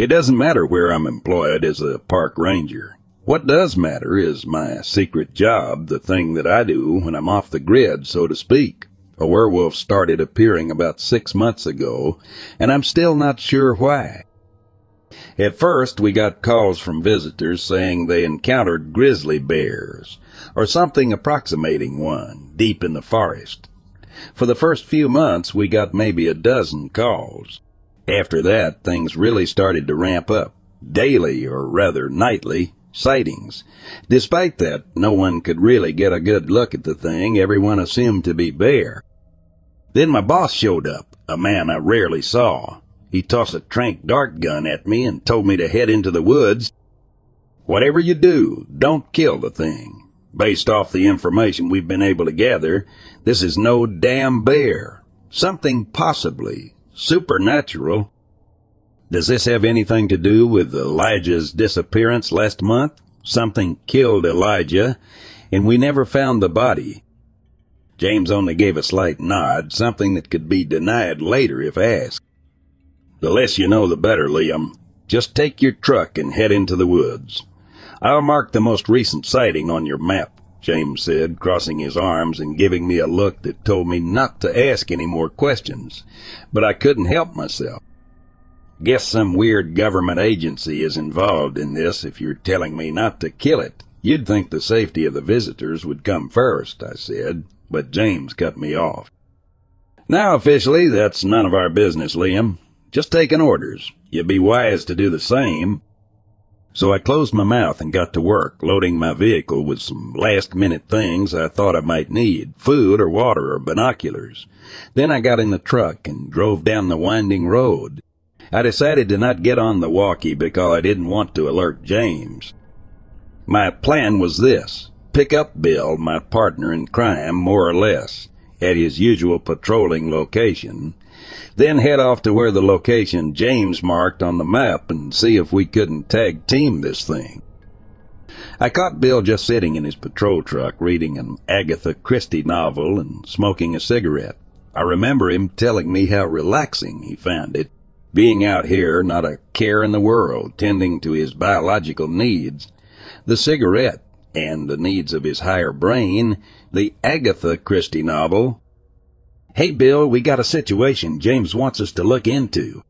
It doesn't matter where I'm employed as a park ranger. What does matter is my secret job, the thing that I do when I'm off the grid, so to speak. A werewolf started appearing about six months ago, and I'm still not sure why. At first, we got calls from visitors saying they encountered grizzly bears, or something approximating one, deep in the forest. For the first few months, we got maybe a dozen calls. After that, things really started to ramp up. Daily, or rather nightly, sightings. Despite that, no one could really get a good look at the thing. Everyone assumed to be bear. Then my boss showed up, a man I rarely saw. He tossed a trank dart gun at me and told me to head into the woods. Whatever you do, don't kill the thing. Based off the information we've been able to gather, this is no damn bear. Something possibly supernatural. Does this have anything to do with Elijah's disappearance last month? Something killed Elijah, and we never found the body. James only gave a slight nod, something that could be denied later if asked. The less you know, the better, Liam. Just take your truck and head into the woods. I'll mark the most recent sighting on your map. James said, crossing his arms and giving me a look that told me not to ask any more questions. But I couldn't help myself. Guess some weird government agency is involved in this if you're telling me not to kill it. You'd think the safety of the visitors would come first, I said, but James cut me off. Now officially, that's none of our business, Liam. Just taking orders. You'd be wise to do the same. So I closed my mouth and got to work, loading my vehicle with some last minute things I thought I might need, food or water or binoculars. Then I got in the truck and drove down the winding road. I decided to not get on the walkie because I didn't want to alert James. My plan was this. Pick up Bill, my partner in crime, more or less, at his usual patrolling location, then head off to where the location James marked on the map and see if we couldn't tag team this thing. I caught Bill just sitting in his patrol truck reading an Agatha Christie novel and smoking a cigarette. I remember him telling me how relaxing he found it, being out here, not a care in the world, tending to his biological needs. The cigarette and the needs of his higher brain, the Agatha Christie novel, Hey, Bill, we got a situation James wants us to look into.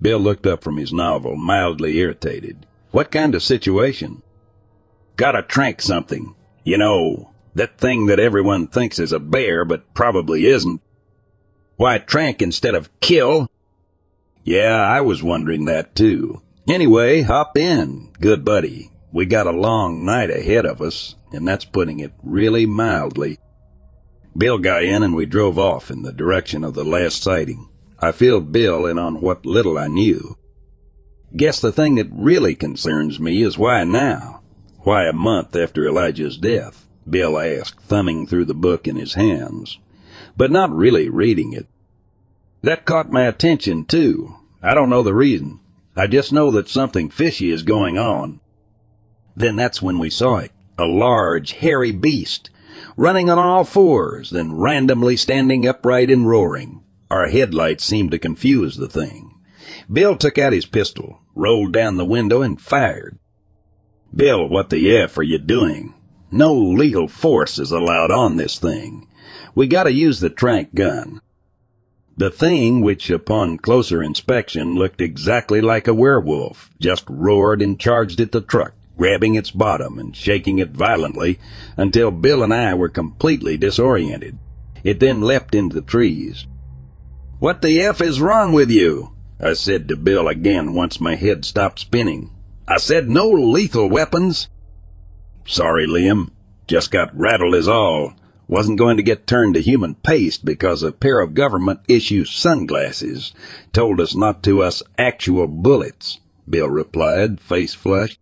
Bill looked up from his novel, mildly irritated. What kind of situation? Gotta trank something. You know, that thing that everyone thinks is a bear, but probably isn't. Why trank instead of kill? Yeah, I was wondering that too. Anyway, hop in, good buddy. We got a long night ahead of us, and that's putting it really mildly. Bill got in and we drove off in the direction of the last sighting. I filled Bill in on what little I knew. Guess the thing that really concerns me is why now? Why a month after Elijah's death? Bill asked, thumbing through the book in his hands, but not really reading it. That caught my attention too. I don't know the reason. I just know that something fishy is going on. Then that's when we saw it. A large, hairy beast running on all fours, then randomly standing upright and roaring. Our headlights seemed to confuse the thing. Bill took out his pistol, rolled down the window, and fired. Bill, what the F are you doing? No legal force is allowed on this thing. We gotta use the trank gun. The thing, which upon closer inspection looked exactly like a werewolf, just roared and charged at the truck grabbing its bottom and shaking it violently until Bill and I were completely disoriented. It then leapt into the trees. What the F is wrong with you? I said to Bill again once my head stopped spinning. I said no lethal weapons. Sorry, Liam. Just got rattled is all. wasn't going to get turned to human paste because a pair of government issue sunglasses told us not to us actual bullets, Bill replied, face flushed.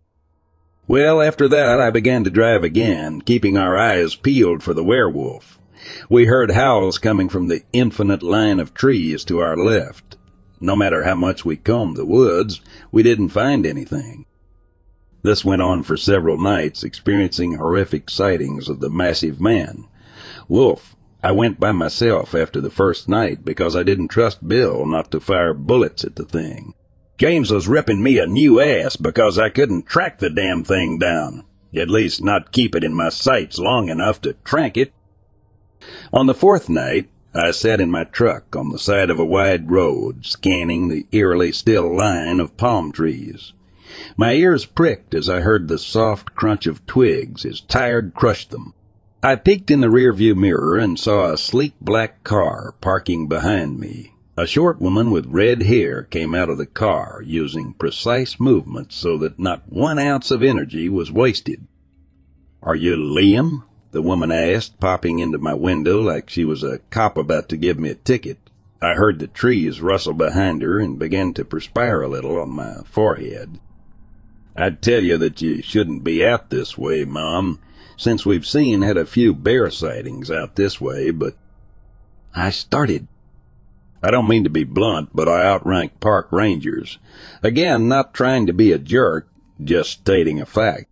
Well, after that, I began to drive again, keeping our eyes peeled for the werewolf. We heard howls coming from the infinite line of trees to our left. No matter how much we combed the woods, we didn't find anything. This went on for several nights, experiencing horrific sightings of the massive man. Wolf, I went by myself after the first night because I didn't trust Bill not to fire bullets at the thing. James was ripping me a new ass because I couldn't track the damn thing down. At least not keep it in my sights long enough to track it. On the fourth night, I sat in my truck on the side of a wide road, scanning the eerily still line of palm trees. My ears pricked as I heard the soft crunch of twigs as Tired crushed them. I peeked in the rearview mirror and saw a sleek black car parking behind me. A short woman with red hair came out of the car, using precise movements so that not one ounce of energy was wasted. Are you Liam? The woman asked, popping into my window like she was a cop about to give me a ticket. I heard the trees rustle behind her and began to perspire a little on my forehead. I'd tell you that you shouldn't be out this way, Mom, since we've seen had a few bear sightings out this way, but I started. I don't mean to be blunt, but I outrank park rangers. Again, not trying to be a jerk, just stating a fact.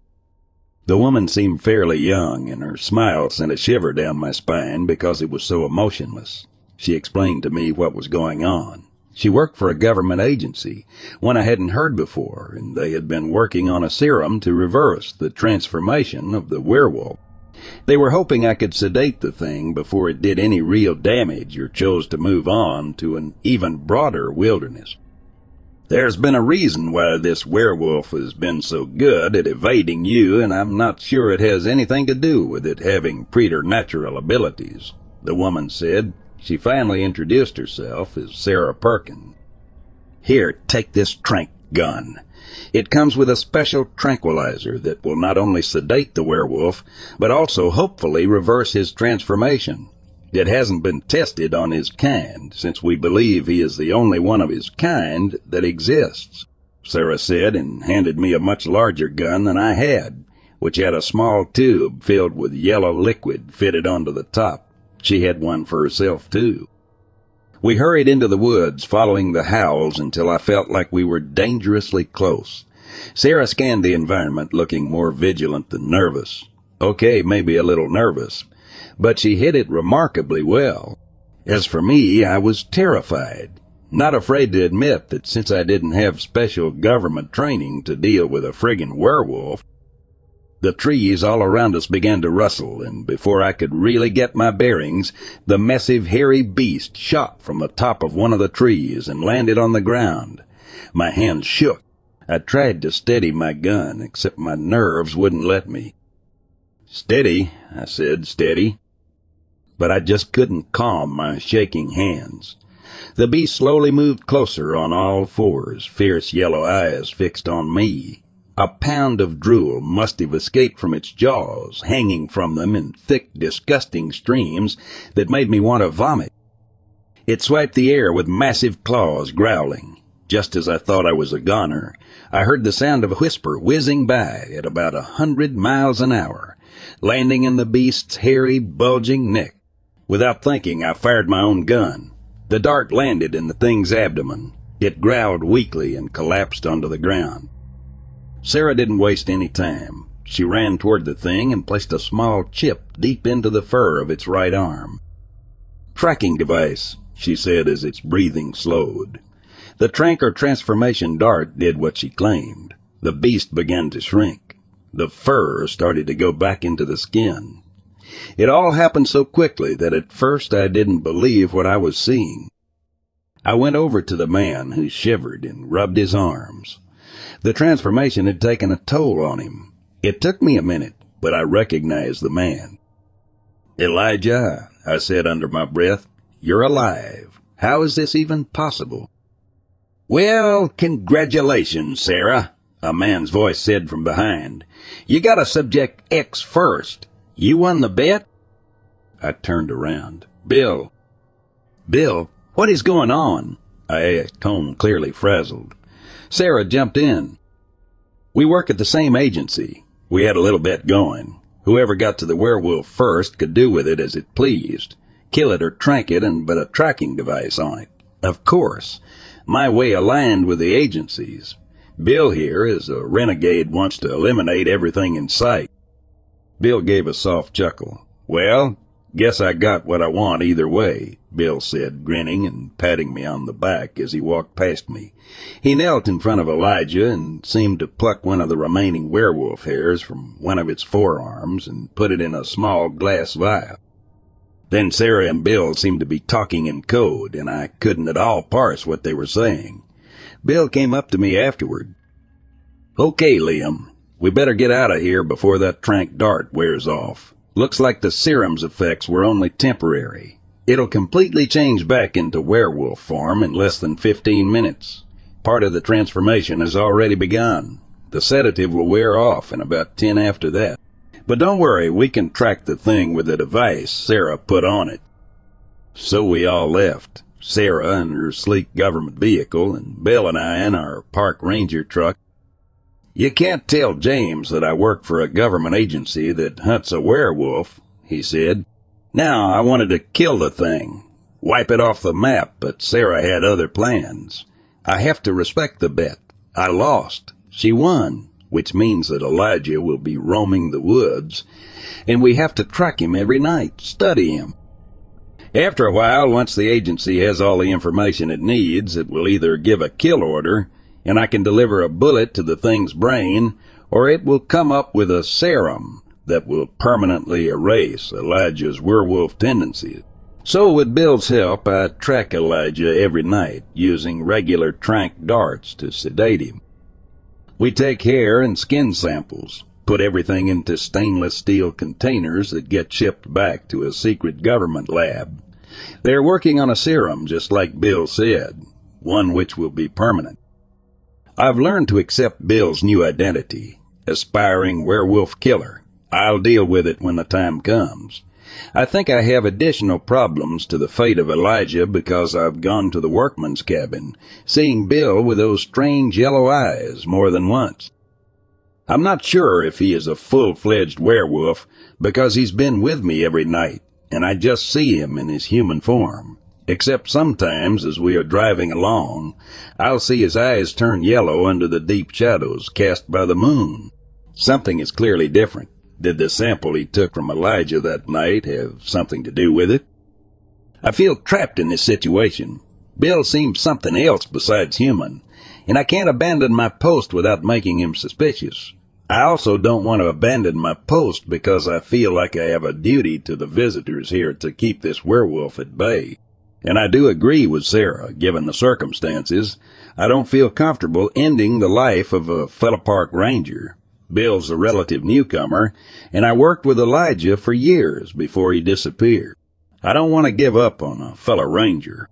The woman seemed fairly young, and her smile sent a shiver down my spine because it was so emotionless. She explained to me what was going on. She worked for a government agency, one I hadn't heard before, and they had been working on a serum to reverse the transformation of the werewolf. They were hoping I could sedate the thing before it did any real damage or chose to move on to an even broader wilderness. There's been a reason why this werewolf has been so good at evading you, and I'm not sure it has anything to do with it having preternatural abilities, the woman said, she finally introduced herself as Sarah Perkin. Here, take this trank gun. It comes with a special tranquilizer that will not only sedate the werewolf, but also hopefully reverse his transformation. It hasn't been tested on his kind, since we believe he is the only one of his kind that exists, Sarah said and handed me a much larger gun than I had, which had a small tube filled with yellow liquid fitted onto the top. She had one for herself, too. We hurried into the woods, following the howls until I felt like we were dangerously close. Sarah scanned the environment, looking more vigilant than nervous. Okay, maybe a little nervous, but she hid it remarkably well. As for me, I was terrified, not afraid to admit that since I didn't have special government training to deal with a friggin' werewolf, the trees all around us began to rustle, and before I could really get my bearings, the massive hairy beast shot from the top of one of the trees and landed on the ground. My hands shook. I tried to steady my gun, except my nerves wouldn't let me. Steady, I said, steady. But I just couldn't calm my shaking hands. The beast slowly moved closer on all fours, fierce yellow eyes fixed on me. A pound of drool must have escaped from its jaws, hanging from them in thick, disgusting streams that made me want to vomit. It swiped the air with massive claws, growling. Just as I thought I was a goner, I heard the sound of a whisper whizzing by at about a hundred miles an hour, landing in the beast's hairy, bulging neck. Without thinking, I fired my own gun. The dart landed in the thing's abdomen. It growled weakly and collapsed onto the ground. Sarah didn't waste any time. She ran toward the thing and placed a small chip deep into the fur of its right arm. Tracking device, she said as its breathing slowed. The trank or transformation dart did what she claimed. The beast began to shrink. The fur started to go back into the skin. It all happened so quickly that at first I didn't believe what I was seeing. I went over to the man who shivered and rubbed his arms. The transformation had taken a toll on him. It took me a minute, but I recognized the man. Elijah, I said under my breath, you're alive. How is this even possible? Well, congratulations, Sarah, a man's voice said from behind. You got a subject X first. You won the bet? I turned around. Bill! Bill, what is going on? I asked, tone clearly frazzled. Sarah jumped in. We work at the same agency. We had a little bet going. Whoever got to the werewolf first could do with it as it pleased. Kill it or trank it and put a tracking device on it. Of course, my way aligned with the agency's. Bill here is a renegade wants to eliminate everything in sight. Bill gave a soft chuckle. Well, guess I got what I want either way, Bill said, grinning and patting me on the back as he walked past me. He knelt in front of Elijah and seemed to pluck one of the remaining werewolf hairs from one of its forearms and put it in a small glass vial. Then Sarah and Bill seemed to be talking in code, and I couldn't at all parse what they were saying. Bill came up to me afterward. Okay, Liam, we better get out of here before that trank dart wears off. Looks like the serum's effects were only temporary. It'll completely change back into werewolf form in less than 15 minutes. Part of the transformation has already begun. The sedative will wear off in about 10 after that. But don't worry, we can track the thing with the device Sarah put on it. So we all left. Sarah in her sleek government vehicle, and Bill and I in our park ranger truck. You can't tell James that I work for a government agency that hunts a werewolf, he said. Now I wanted to kill the thing, wipe it off the map, but Sarah had other plans. I have to respect the bet. I lost. She won, which means that Elijah will be roaming the woods, and we have to track him every night, study him, after a while, once the agency has all the information it needs, it will either give a kill order, and I can deliver a bullet to the thing's brain, or it will come up with a serum that will permanently erase Elijah's werewolf tendencies. So with Bill's help, I track Elijah every night using regular trank darts to sedate him. We take hair and skin samples, put everything into stainless steel containers that get shipped back to a secret government lab. They're working on a serum, just like Bill said, one which will be permanent. I've learned to accept Bill's new identity, aspiring werewolf killer. I'll deal with it when the time comes. I think I have additional problems to the fate of Elijah because I've gone to the workman's cabin, seeing Bill with those strange yellow eyes more than once. I'm not sure if he is a full-fledged werewolf because he's been with me every night, and I just see him in his human form. Except sometimes as we are driving along, I'll see his eyes turn yellow under the deep shadows cast by the moon. Something is clearly different. Did the sample he took from Elijah that night have something to do with it? I feel trapped in this situation. Bill seems something else besides human, and I can't abandon my post without making him suspicious. I also don't want to abandon my post because I feel like I have a duty to the visitors here to keep this werewolf at bay. And I do agree with Sarah, given the circumstances. I don't feel comfortable ending the life of a fellow park ranger. Bill's a relative newcomer, and I worked with Elijah for years before he disappeared. I don't want to give up on a fellow ranger.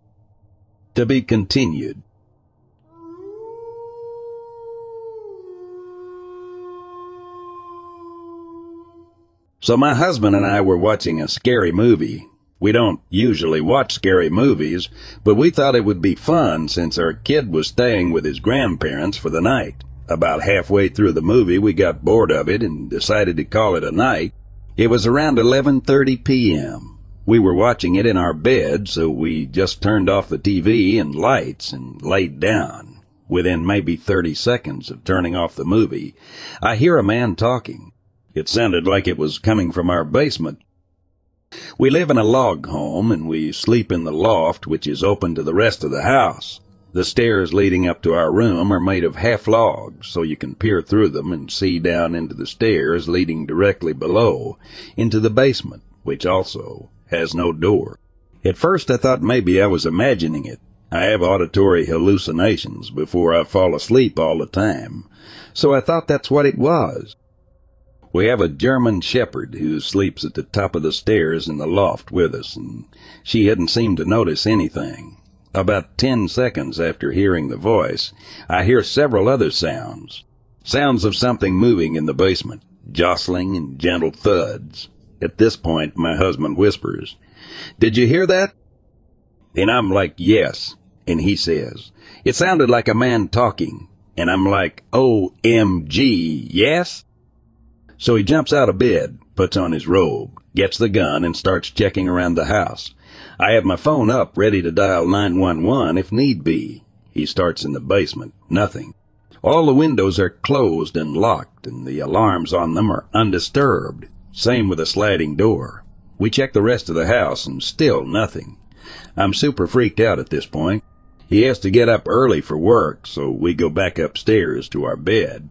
To be continued. So my husband and I were watching a scary movie. We don't usually watch scary movies, but we thought it would be fun since our kid was staying with his grandparents for the night. About halfway through the movie, we got bored of it and decided to call it a night. It was around 11:30 p.m. We were watching it in our bed, so we just turned off the TV and lights and laid down. Within maybe 30 seconds of turning off the movie, I hear a man talking. It sounded like it was coming from our basement. We live in a log home and we sleep in the loft, which is open to the rest of the house. The stairs leading up to our room are made of half logs, so you can peer through them and see down into the stairs leading directly below, into the basement, which also has no door. At first I thought maybe I was imagining it. I have auditory hallucinations before I fall asleep all the time, so I thought that's what it was. We have a German shepherd who sleeps at the top of the stairs in the loft with us, and she hadn't seemed to notice anything. About ten seconds after hearing the voice, I hear several other sounds. Sounds of something moving in the basement, jostling and gentle thuds. At this point, my husband whispers, Did you hear that? And I'm like, Yes. And he says, It sounded like a man talking. And I'm like, OMG, yes? So he jumps out of bed, puts on his robe, gets the gun, and starts checking around the house. I have my phone up, ready to dial 911 if need be. He starts in the basement. Nothing. All the windows are closed and locked, and the alarms on them are undisturbed. Same with the sliding door. We check the rest of the house, and still nothing. I'm super freaked out at this point. He has to get up early for work, so we go back upstairs to our bed.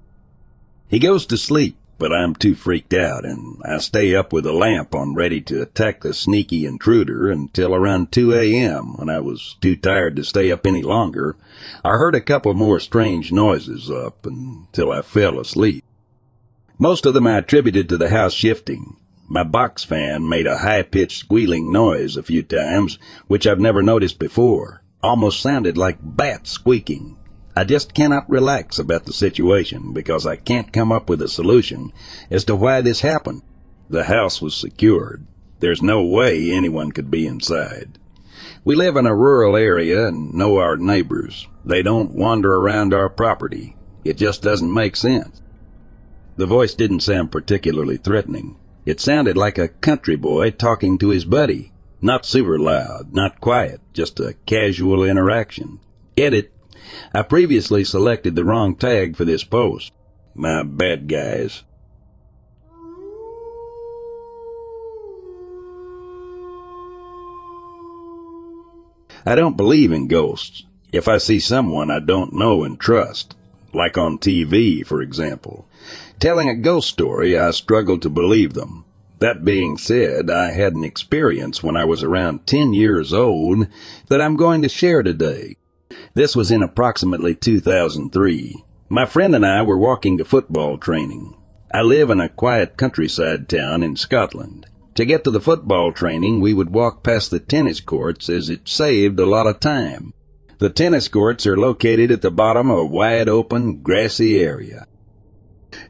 He goes to sleep, but I'm too freaked out, and I stay up with a lamp on ready to attack the sneaky intruder until around 2 a.m. when I was too tired to stay up any longer. I heard a couple more strange noises up until I fell asleep. Most of them I attributed to the house shifting. My box fan made a high-pitched squealing noise a few times, which I've never noticed before. Almost sounded like bats squeaking. I just cannot relax about the situation because I can't come up with a solution as to why this happened. The house was secured. There's no way anyone could be inside. We live in a rural area and know our neighbors. They don't wander around our property. It just doesn't make sense. The voice didn't sound particularly threatening. It sounded like a country boy talking to his buddy. Not super loud, not quiet, just a casual interaction. Edit I previously selected the wrong tag for this post. My bad guys. I don't believe in ghosts. If I see someone I don't know and trust, like on TV, for example, telling a ghost story, I struggle to believe them. That being said, I had an experience when I was around 10 years old that I'm going to share today. This was in approximately 2003. My friend and I were walking to football training. I live in a quiet countryside town in Scotland. To get to the football training, we would walk past the tennis courts as it saved a lot of time. The tennis courts are located at the bottom of a wide open, grassy area.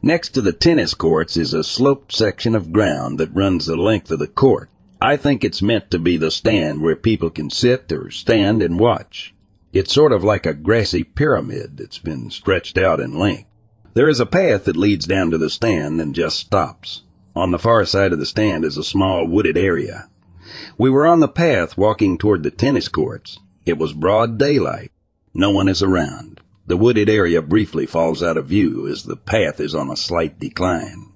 Next to the tennis courts is a sloped section of ground that runs the length of the court. I think it's meant to be the stand where people can sit or stand and watch. It's sort of like a grassy pyramid that's been stretched out in length. There is a path that leads down to the stand and just stops. On the far side of the stand is a small wooded area. We were on the path walking toward the tennis courts. It was broad daylight. No one is around. The wooded area briefly falls out of view as the path is on a slight decline.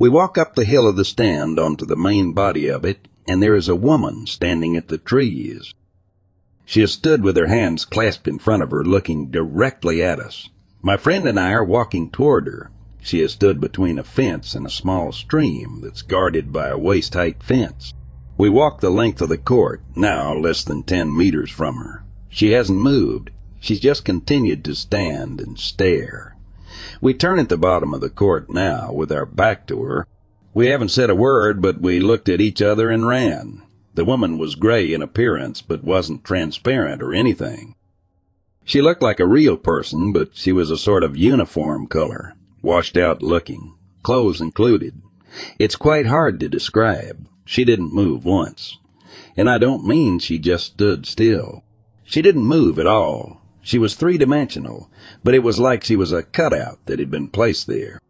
We walk up the hill of the stand onto the main body of it, and there is a woman standing at the trees. She has stood with her hands clasped in front of her, looking directly at us. My friend and I are walking toward her. She has stood between a fence and a small stream that's guarded by a waist-height fence. We walk the length of the court, now less than ten meters from her. She hasn't moved. She's just continued to stand and stare. We turn at the bottom of the court now, with our back to her. We haven't said a word, but we looked at each other and ran. The woman was gray in appearance, but wasn't transparent or anything. She looked like a real person, but she was a sort of uniform color, washed out looking, clothes included. It's quite hard to describe. She didn't move once. And I don't mean she just stood still. She didn't move at all. She was three dimensional, but it was like she was a cutout that had been placed there.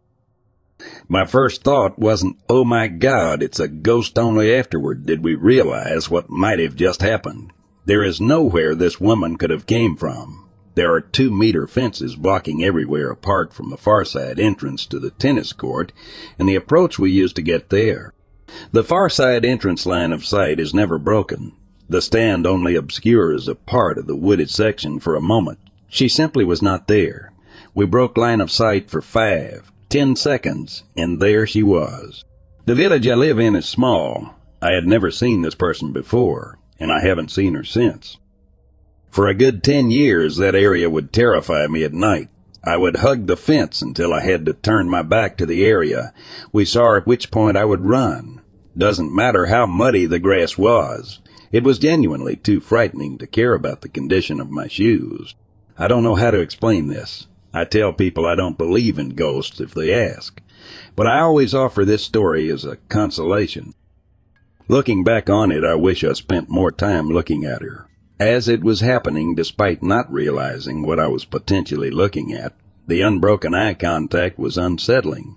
My first thought wasn't, oh my God, it's a ghost only afterward did we realize what might have just happened. There is nowhere this woman could have came from. There are two meter fences blocking everywhere apart from the far side entrance to the tennis court and the approach we used to get there. The far side entrance line of sight is never broken. The stand only obscures a part of the wooded section for a moment. She simply was not there. We broke line of sight for five, Ten seconds, and there she was. The village I live in is small. I had never seen this person before, and I haven't seen her since. For a good ten years, that area would terrify me at night. I would hug the fence until I had to turn my back to the area. We saw at which point I would run. Doesn't matter how muddy the grass was. It was genuinely too frightening to care about the condition of my shoes. I don't know how to explain this. I tell people I don't believe in ghosts if they ask, but I always offer this story as a consolation. Looking back on it, I wish I spent more time looking at her. As it was happening, despite not realizing what I was potentially looking at, the unbroken eye contact was unsettling.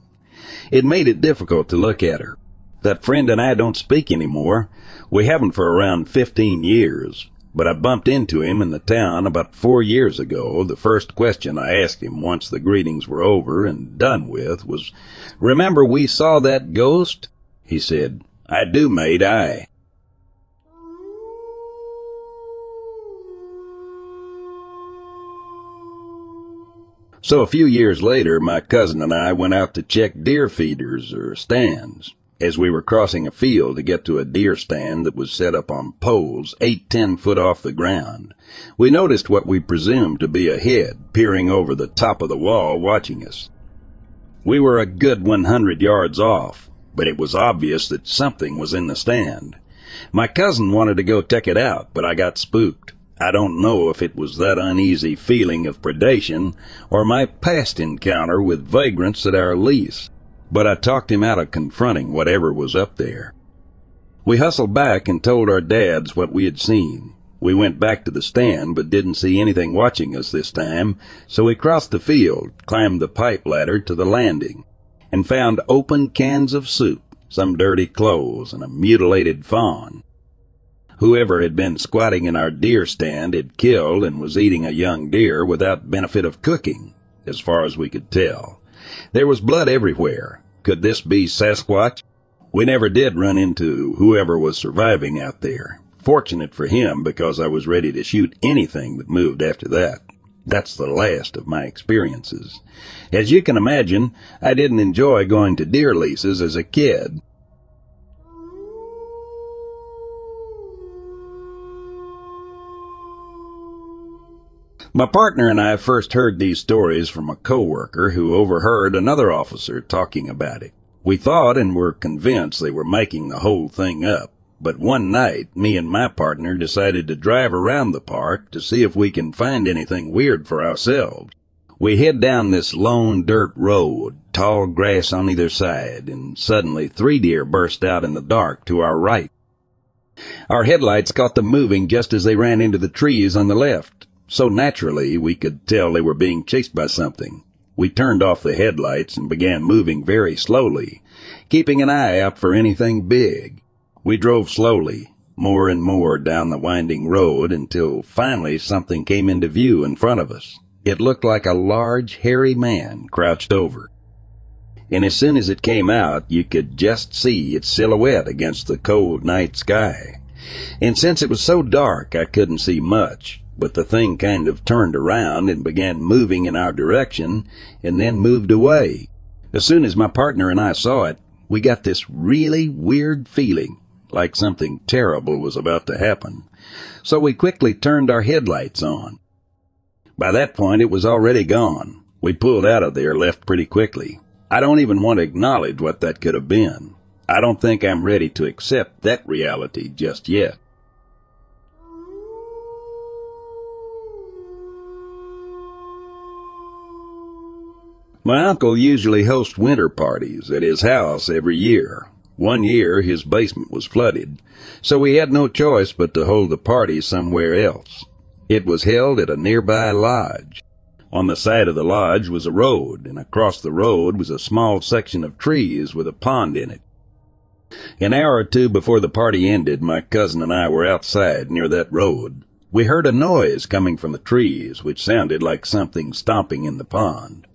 It made it difficult to look at her. That friend and I don't speak anymore. We haven't for around 15 years. But I bumped into him in the town about four years ago. The first question I asked him once the greetings were over and done with was, Remember we saw that ghost? He said, I do, mate, I. So a few years later, my cousin and I went out to check deer feeders or stands. As we were crossing a field to get to a deer stand that was set up on poles eight, ten foot off the ground, we noticed what we presumed to be a head peering over the top of the wall watching us. We were a good 100 yards off, but it was obvious that something was in the stand. My cousin wanted to go check it out, but I got spooked. I don't know if it was that uneasy feeling of predation or my past encounter with vagrants at our lease, but I talked him out of confronting whatever was up there. We hustled back and told our dads what we had seen. We went back to the stand but didn't see anything watching us this time, so we crossed the field, climbed the pipe ladder to the landing, and found open cans of soup, some dirty clothes, and a mutilated fawn. Whoever had been squatting in our deer stand had killed and was eating a young deer without benefit of cooking, as far as we could tell. There was blood everywhere. Could this be Sasquatch? We never did run into whoever was surviving out there. Fortunate for him because I was ready to shoot anything that moved after that. That's the last of my experiences. As you can imagine, I didn't enjoy going to deer leases as a kid, My partner and I first heard these stories from a coworker who overheard another officer talking about it. We thought and were convinced they were making the whole thing up. But one night, me and my partner decided to drive around the park to see if we can find anything weird for ourselves. We head down this lone dirt road, tall grass on either side, and suddenly three deer burst out in the dark to our right. Our headlights caught them moving just as they ran into the trees on the left. So naturally, we could tell they were being chased by something. We turned off the headlights and began moving very slowly, keeping an eye out for anything big. We drove slowly, more and more down the winding road until finally something came into view in front of us. It looked like a large, hairy man crouched over. And as soon as it came out, you could just see its silhouette against the cold night sky. And since it was so dark, I couldn't see much but the thing kind of turned around and began moving in our direction and then moved away. As soon as my partner and I saw it, we got this really weird feeling, like something terrible was about to happen. So we quickly turned our headlights on. By that point, it was already gone. We pulled out of there, left pretty quickly. I don't even want to acknowledge what that could have been. I don't think I'm ready to accept that reality just yet. My uncle usually hosts winter parties at his house every year. One year his basement was flooded, so we had no choice but to hold the party somewhere else. It was held at a nearby lodge. On the side of the lodge was a road, and across the road was a small section of trees with a pond in it. An hour or two before the party ended, my cousin and I were outside near that road. We heard a noise coming from the trees, which sounded like something stomping in the pond.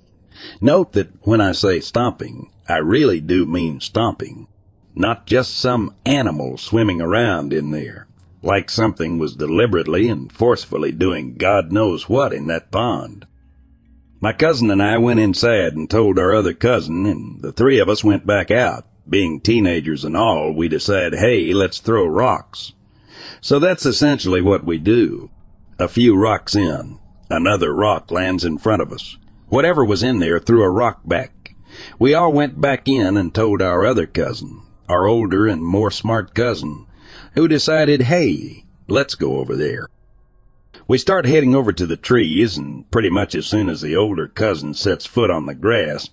Note that when I say stomping, I really do mean stomping, not just some animal swimming around in there, like something was deliberately and forcefully doing God knows what in that pond. My cousin and I went inside and told our other cousin, and the three of us went back out. Being teenagers and all, we decided, hey, let's throw rocks. So that's essentially what we do. A few rocks in, another rock lands in front of us. Whatever was in there threw a rock back. We all went back in and told our other cousin, our older and more smart cousin, who decided, hey, let's go over there. We start heading over to the trees, and pretty much as soon as the older cousin sets foot on the grass,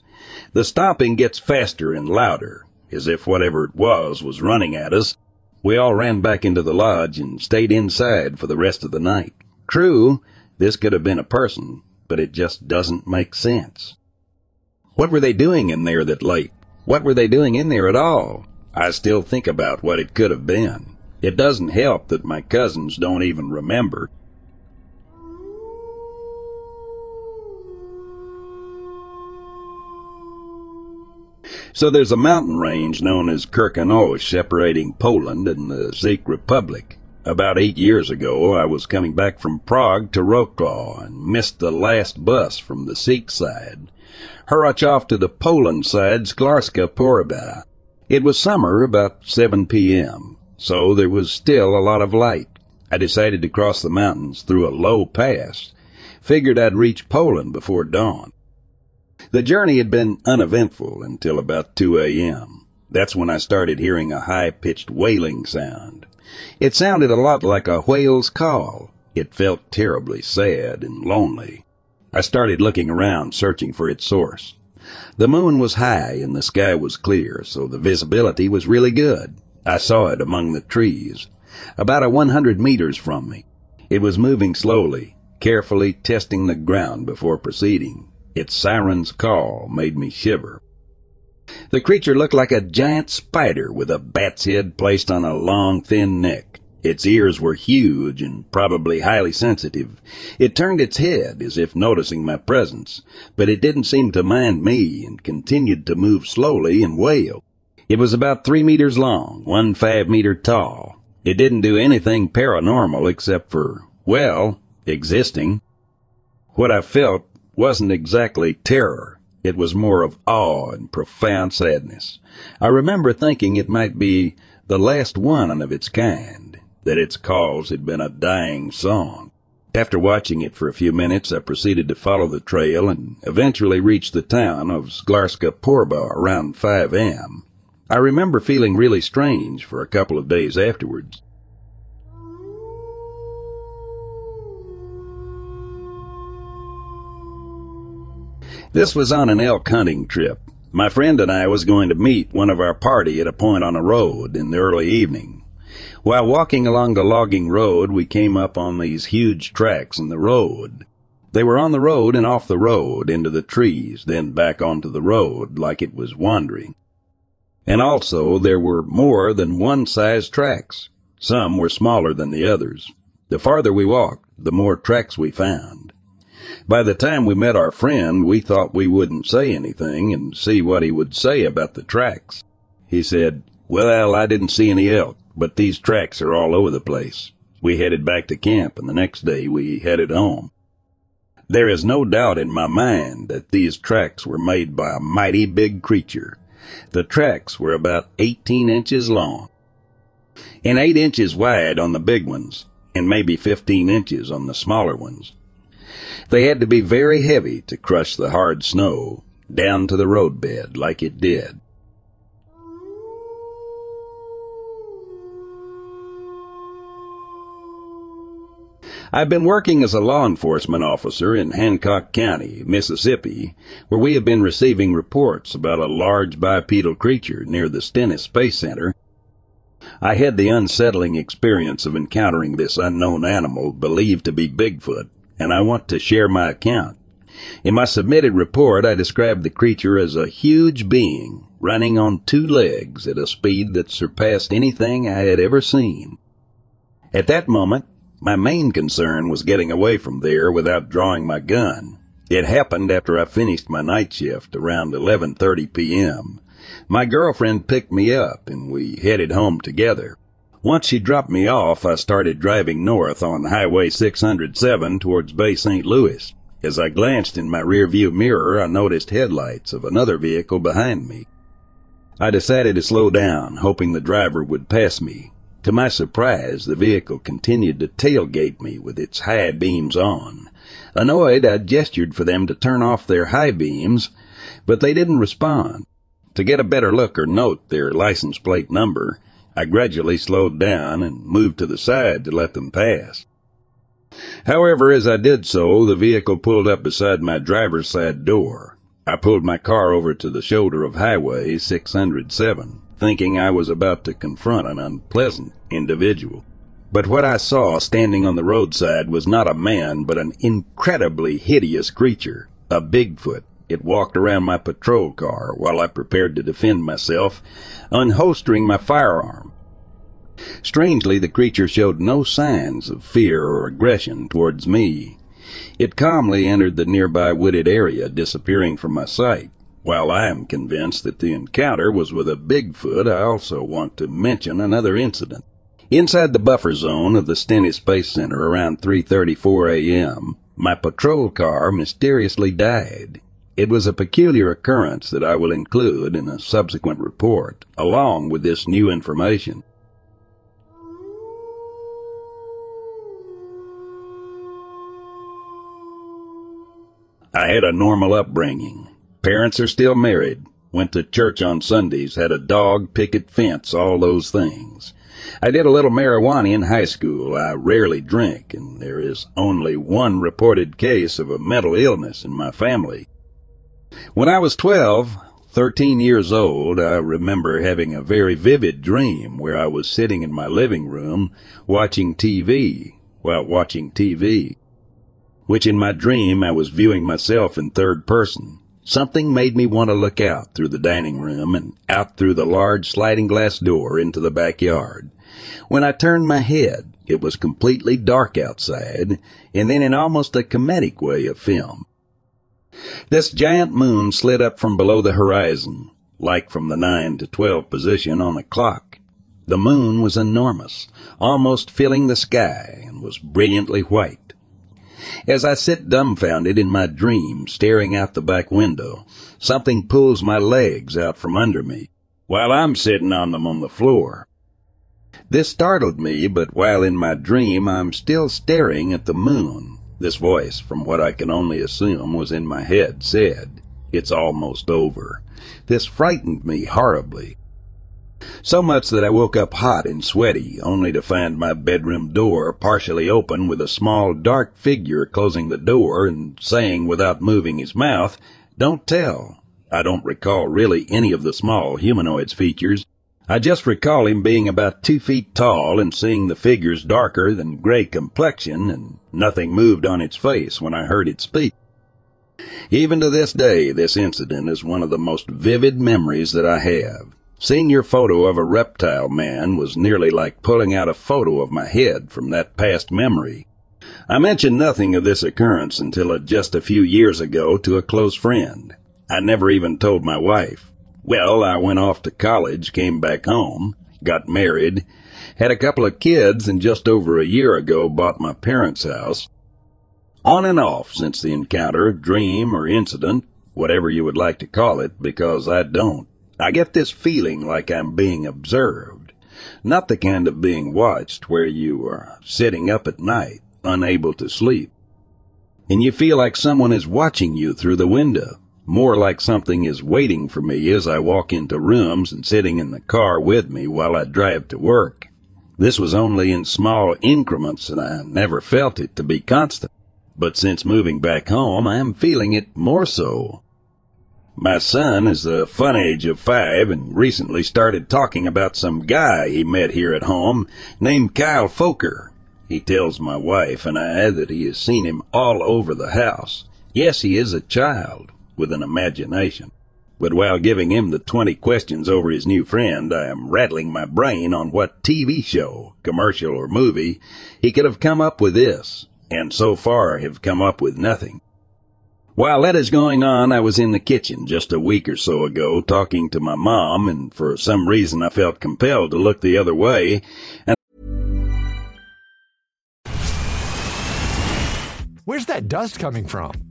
the stomping gets faster and louder, as if whatever it was was running at us. We all ran back into the lodge and stayed inside for the rest of the night. True, this could have been a person, but it just doesn't make sense. What were they doing in there that late? What were they doing in there at all? I still think about what it could have been. It doesn't help that my cousins don't even remember. So there's a mountain range known as Karkonosze separating Poland and the Czech Republic. About eight years ago, I was coming back from Prague to Wrocław and missed the last bus from the Czech side. Hurrah off to the Poland side, Szklarska Poręba. It was summer, about 7 p.m., so there was still a lot of light. I decided to cross the mountains through a low pass. Figured I'd reach Poland before dawn. The journey had been uneventful until about 2 a.m. That's when I started hearing a high-pitched wailing sound. It sounded a lot like a whale's call. It felt terribly sad and lonely. I started looking around, searching for its source. The moon was high and the sky was clear, so the visibility was really good. I saw it among the trees, about a 100 meters from me. It was moving slowly, carefully testing the ground before proceeding. Its siren's call made me shiver. The creature looked like a giant spider with a bat's head placed on a long, thin neck. Its ears were huge and probably highly sensitive. It turned its head as if noticing my presence, but it didn't seem to mind me and continued to move slowly and wail. It was about three meters long, one five meter tall. It didn't do anything paranormal except for, well, existing. What I felt wasn't exactly terror. It was more of awe and profound sadness. I remember thinking it might be the last one of its kind, that its calls had been a dying song. After watching it for a few minutes, I proceeded to follow the trail and eventually reached the town of Szklarska Poręba around 5 a.m. I remember feeling really strange for a couple of days afterwards. This was on an elk hunting trip. My friend and I was going to meet one of our party at a point on a road in the early evening. While walking along the logging road, we came up on these huge tracks in the road. They were on the road and off the road into the trees, then back onto the road like it was wandering. And also there were more than one size tracks. Some were smaller than the others. The farther we walked, the more tracks we found. By the time we met our friend, we thought we wouldn't say anything and see what he would say about the tracks. He said, Well, I didn't see any elk, but these tracks are all over the place. We headed back to camp, and the next day we headed home. There is no doubt in my mind that these tracks were made by a mighty big creature. The tracks were about 18 inches long and 8 inches wide on the big ones and maybe 15 inches on the smaller ones. They had to be very heavy to crush the hard snow down to the roadbed like it did. I've been working as a law enforcement officer in Hancock County, Mississippi, where we have been receiving reports about a large bipedal creature near the Stennis Space Center. I had the unsettling experience of encountering this unknown animal believed to be Bigfoot and I want to share my account. In my submitted report, I described the creature as a huge being running on two legs at a speed that surpassed anything I had ever seen. At that moment, my main concern was getting away from there without drawing my gun. It happened after I finished my night shift around 11:30 p.m. My girlfriend picked me up and we headed home together. Once she dropped me off, I started driving north on Highway 607 towards Bay St. Louis. As I glanced in my rearview mirror, I noticed headlights of another vehicle behind me. I decided to slow down, hoping the driver would pass me. To my surprise, the vehicle continued to tailgate me with its high beams on. Annoyed, I gestured for them to turn off their high beams, but they didn't respond. To get a better look or note their license plate number, I gradually slowed down and moved to the side to let them pass. However, as I did so, the vehicle pulled up beside my driver's side door. I pulled my car over to the shoulder of Highway 607. thinking I was about to confront an unpleasant individual. But what I saw standing on the roadside was not a man, but an incredibly hideous creature, a Bigfoot. It walked around my patrol car while I prepared to defend myself, unholstering my firearm. Strangely, the creature showed no signs of fear or aggression towards me. It calmly entered the nearby wooded area, disappearing from my sight. While I am convinced that the encounter was with a Bigfoot, I also want to mention another incident. Inside the buffer zone of the Stennis Space Center around 3:34 a.m., my patrol car mysteriously died. It was a peculiar occurrence that I will include in a subsequent report, along with this new information. I had a normal upbringing. Parents are still married, went to church on Sundays, had a dog, picket fence, all those things. I did a little marijuana in high school. I rarely drink, and there is only one reported case of a mental illness in my family. When I was 12, 13 years old, I remember having a very vivid dream where I was sitting in my living room watching TV while watching TV, which in my dream I was viewing myself in third person. Something made me want to look out through the dining room and out through the large sliding glass door into the backyard. When I turned my head, it was completely dark outside, and then in almost a comedic way of film. This giant moon slid up from below the horizon, like from the 9 to 12 position on a clock. The moon was enormous, almost filling the sky, and was brilliantly white. As I sit dumbfounded in my dream, staring out the back window, something pulls my legs out from under me, while I'm sitting on them on the floor. This startled me, but while in my dream I'm still staring at the moon. This voice, from what I can only assume was in my head, said, It's almost over. This frightened me horribly. So much that I woke up hot and sweaty, only to find my bedroom door partially open with a small dark figure closing the door and saying without moving his mouth, Don't tell. I don't recall really any of the small humanoid's features, I just recall him being about two feet tall and seeing the figures darker than gray complexion, and nothing moved on its face when I heard it speak. Even to this day, this incident is one of the most vivid memories that I have. Seeing your photo of a reptile man was nearly like pulling out a photo of my head from that past memory. I mentioned nothing of this occurrence until just a few years ago to a close friend. I never even told my wife. Well, I went off to college, came back home, got married, had a couple of kids, and just over a year ago bought my parents' house. On and off since the encounter, dream, or incident, whatever you would like to call it, because I don't. I get this feeling like I'm being observed. Not the kind of being watched where you are sitting up at night, unable to sleep. And you feel like someone is watching you through the window more like something is waiting for me as I walk into rooms and sitting in the car with me while I drive to work. This was only in small increments and I never felt it to be constant. But since moving back home, I am feeling it more so. My son is the fun age of five and recently started talking about some guy he met here at home named Kyle Foker. He tells my wife and I that he has seen him all over the house. Yes, he is a child, with an imagination. But while giving him the 20 questions over his new friend, I am rattling my brain on what TV show, commercial, or movie he could have come up with this, and so far have come up with nothing. While that is going on, I was in the kitchen just a week or so ago talking to my mom, and for some reason I felt compelled to look the other way, and Where's that dust coming from?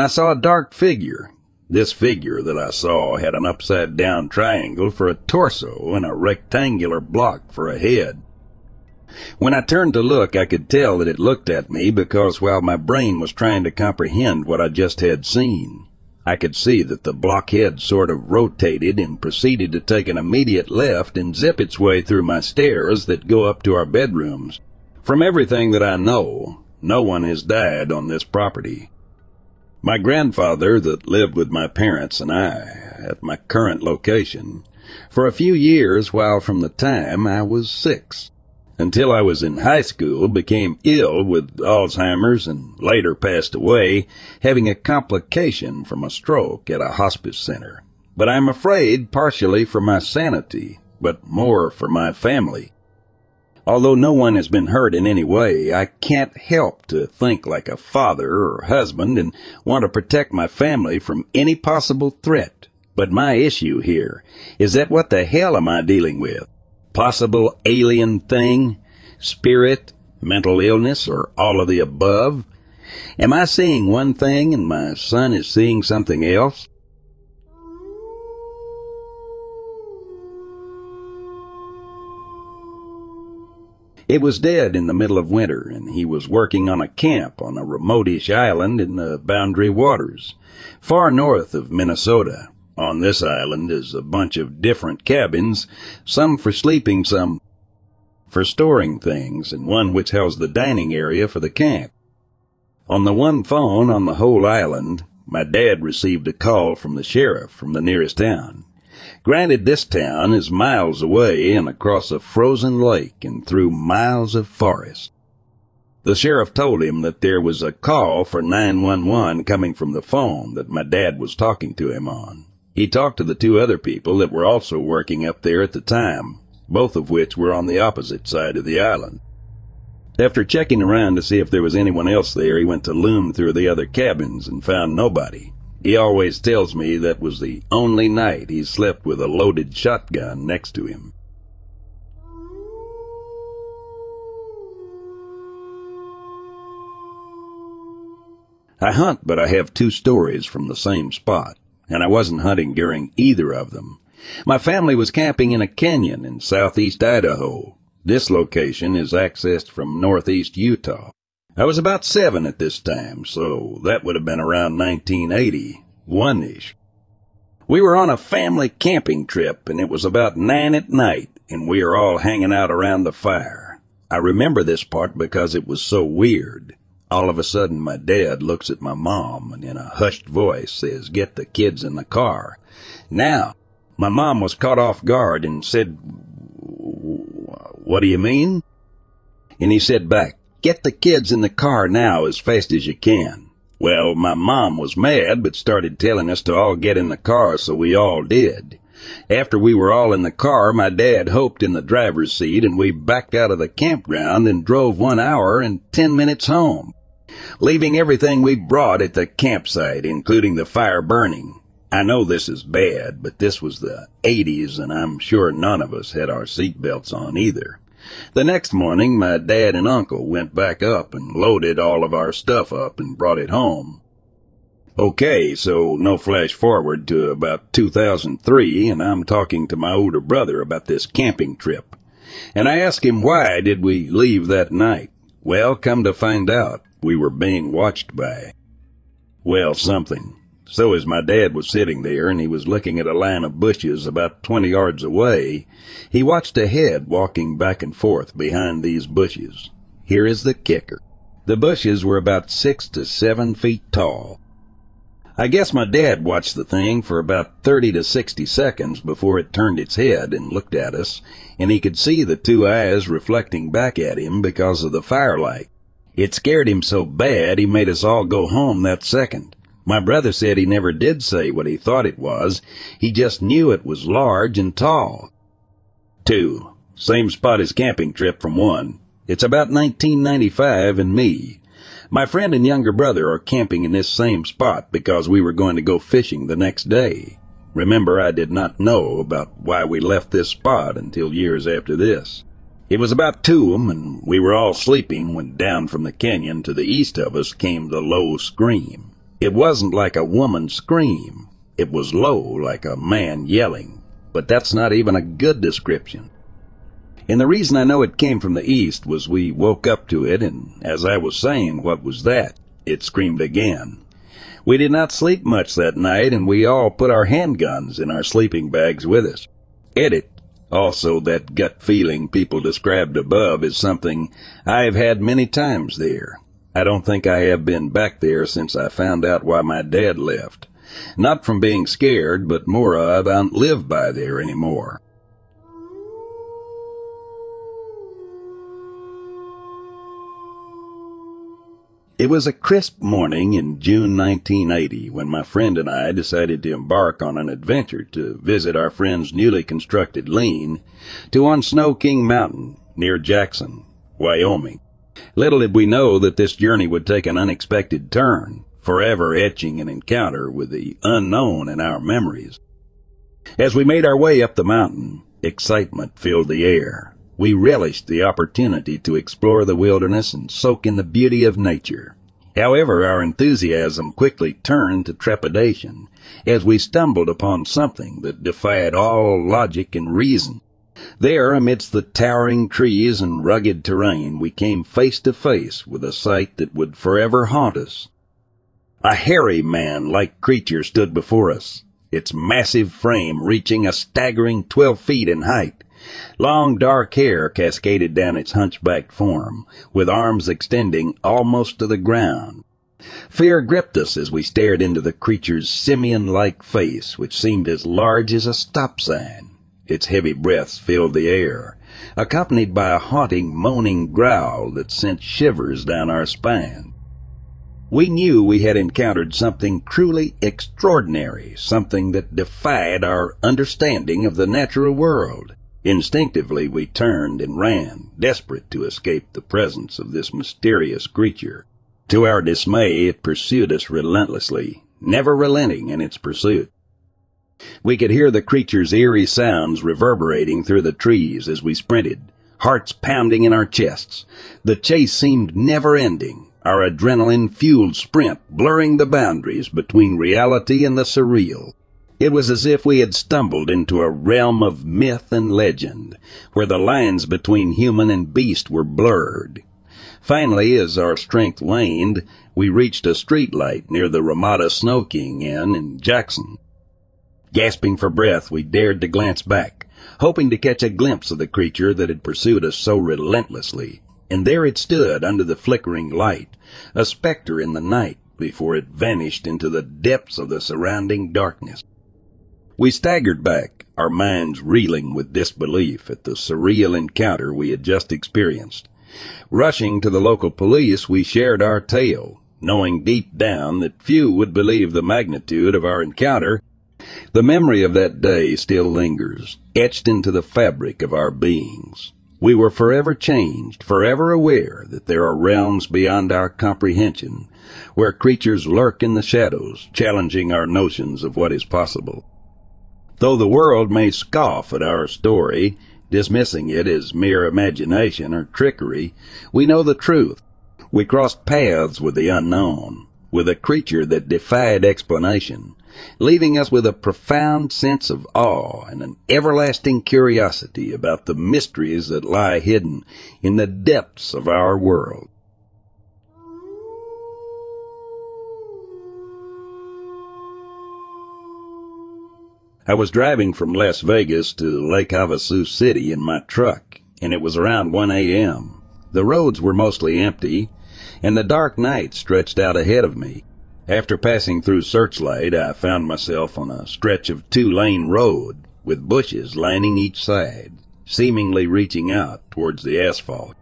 I saw a dark figure This figure that I saw had an upside down triangle for a torso and a rectangular block for a head. When I turned to look, I could tell that it looked at me because while my brain was trying to comprehend what I just had seen, I could see that the blockhead sort of rotated and proceeded to take an immediate left and zip its way through my stairs that go up to our bedrooms. From everything that I know, no one has died on this property. My grandfather that lived with my parents and I at my current location for a few years while from the time I was six until I was in high school, became ill with Alzheimer's and later passed away, having a complication from a stroke at a hospice center. But I'm afraid partially for my sanity, but more for my family. Although no one has been hurt in any way, I can't help to think like a father or husband and want to protect my family from any possible threat. But my issue here is that what the hell am I dealing with? possible alien thing, spirit, mental illness, or all of the above? Am I seeing one thing and my son is seeing something else? It was dead in the middle of winter, and he was working on a camp on a remotish island in the Boundary Waters, far north of Minnesota. On this island is a bunch of different cabins, some for sleeping, some for storing things, and one which housed the dining area for the camp. On the one phone on the whole island, my dad received a call from the sheriff from the nearest town. Granted, this town is miles away and across a frozen lake and through miles of forest. The sheriff told him that there was a call for 911 coming from the phone that my dad was talking to him on. He talked to the two other people that were also working up there at the time, both of which were on the opposite side of the island. After checking around to see if there was anyone else there, he went to loom through the other cabins and found nobody. He always tells me that was the only night he slept with a loaded shotgun next to him. I hunt, but I have two stories from the same spot and I wasn't hunting during either of them. My family was camping in a canyon in southeast Idaho. This location is accessed from northeast Utah. I was about seven at this time, so that would have been around 1980, one-ish. We were on a family camping trip, and it was about nine at night, and we were all hanging out around the fire. I remember this part because it was so weird. All of a sudden, my dad looks at my mom and in a hushed voice says, Get the kids in the car. Now, my mom was caught off guard and said, What do you mean? And he said back, Get the kids in the car now as fast as you can. Well, my mom was mad, but started telling us to all get in the car, so we all did. After we were all in the car, my dad hoped in the driver's seat, and we backed out of the campground and drove one hour and ten minutes home leaving everything we brought at the campsite, including the fire burning. I know this is bad, but this was the 80s and I'm sure none of us had our seatbelts on either. The next morning, my dad and uncle went back up and loaded all of our stuff up and brought it home. Okay, so no flash forward to about 2003 and I'm talking to my older brother about this camping trip. And I ask him why did we leave that night? Well, come to find out, we were being watched by. Well, something. So as my dad was sitting there and he was looking at a line of bushes about twenty yards away, he watched a head walking back and forth behind these bushes. Here is the kicker. The bushes were about six to seven feet tall. I guess my dad watched the thing for about 30 to 60 seconds before it turned its head and looked at us, and he could see the two eyes reflecting back at him because of the firelight. It scared him so bad he made us all go home that second. My brother said he never did say what he thought it was. He just knew it was large and tall. Two. Same spot as camping trip from one. It's about 1995 and me. My friend and younger brother are camping in this same spot because we were going to go fishing the next day. Remember, I did not know about why we left this spot until years after this. It was about two and we were all sleeping when down from the canyon to the east of us came the low scream. It wasn't like a woman's scream. It was low, like a man yelling, but that's not even a good description. And the reason I know it came from the east was we woke up to it, and as I was saying, what was that? It screamed again. We did not sleep much that night, and we all put our handguns in our sleeping bags with us. Edit. Also, that gut feeling people described above is something I have had many times there. I don't think I have been back there since I found out why my dad left. Not from being scared, but more of I don't live by there anymore. It was a crisp morning in June 1980 when my friend and I decided to embark on an adventure to visit our friend's newly constructed lean to on Snow King Mountain near Jackson, Wyoming. Little did we know that this journey would take an unexpected turn, forever etching an encounter with the unknown in our memories. As we made our way up the mountain, excitement filled the air. We relished the opportunity to explore the wilderness and soak in the beauty of nature. However, our enthusiasm quickly turned to trepidation as we stumbled upon something that defied all logic and reason. There, amidst the towering trees and rugged terrain, we came face to face with a sight that would forever haunt us. A hairy man-like creature stood before us, its massive frame reaching a staggering twelve feet in height. Long dark hair cascaded down its hunchbacked form, with arms extending almost to the ground. Fear gripped us as we stared into the creature's simian-like face, which seemed as large as a stop sign. Its heavy breaths filled the air, accompanied by a haunting, moaning growl that sent shivers down our spine. We knew we had encountered something truly extraordinary, something that defied our understanding of the natural world. Instinctively we turned and ran, desperate to escape the presence of this mysterious creature. To our dismay, it pursued us relentlessly, never relenting in its pursuit. We could hear the creature's eerie sounds reverberating through the trees as we sprinted, hearts pounding in our chests. The chase seemed never ending, our adrenaline fueled sprint blurring the boundaries between reality and the surreal. It was as if we had stumbled into a realm of myth and legend, where the lines between human and beast were blurred. Finally, as our strength waned, we reached a street light near the Ramada Snow King Inn in Jackson. Gasping for breath, we dared to glance back, hoping to catch a glimpse of the creature that had pursued us so relentlessly. And there it stood under the flickering light, a specter in the night, before it vanished into the depths of the surrounding darkness. We staggered back, our minds reeling with disbelief at the surreal encounter we had just experienced. Rushing to the local police, we shared our tale, knowing deep down that few would believe the magnitude of our encounter. The memory of that day still lingers, etched into the fabric of our beings. We were forever changed, forever aware that there are realms beyond our comprehension, where creatures lurk in the shadows, challenging our notions of what is possible. Though the world may scoff at our story, dismissing it as mere imagination or trickery, we know the truth. We crossed paths with the unknown, with a creature that defied explanation, leaving us with a profound sense of awe and an everlasting curiosity about the mysteries that lie hidden in the depths of our world. I was driving from Las Vegas to Lake Havasu City in my truck, and it was around 1 a.m. The roads were mostly empty, and the dark night stretched out ahead of me. After passing through Searchlight, I found myself on a stretch of two-lane road with bushes lining each side, seemingly reaching out towards the asphalt.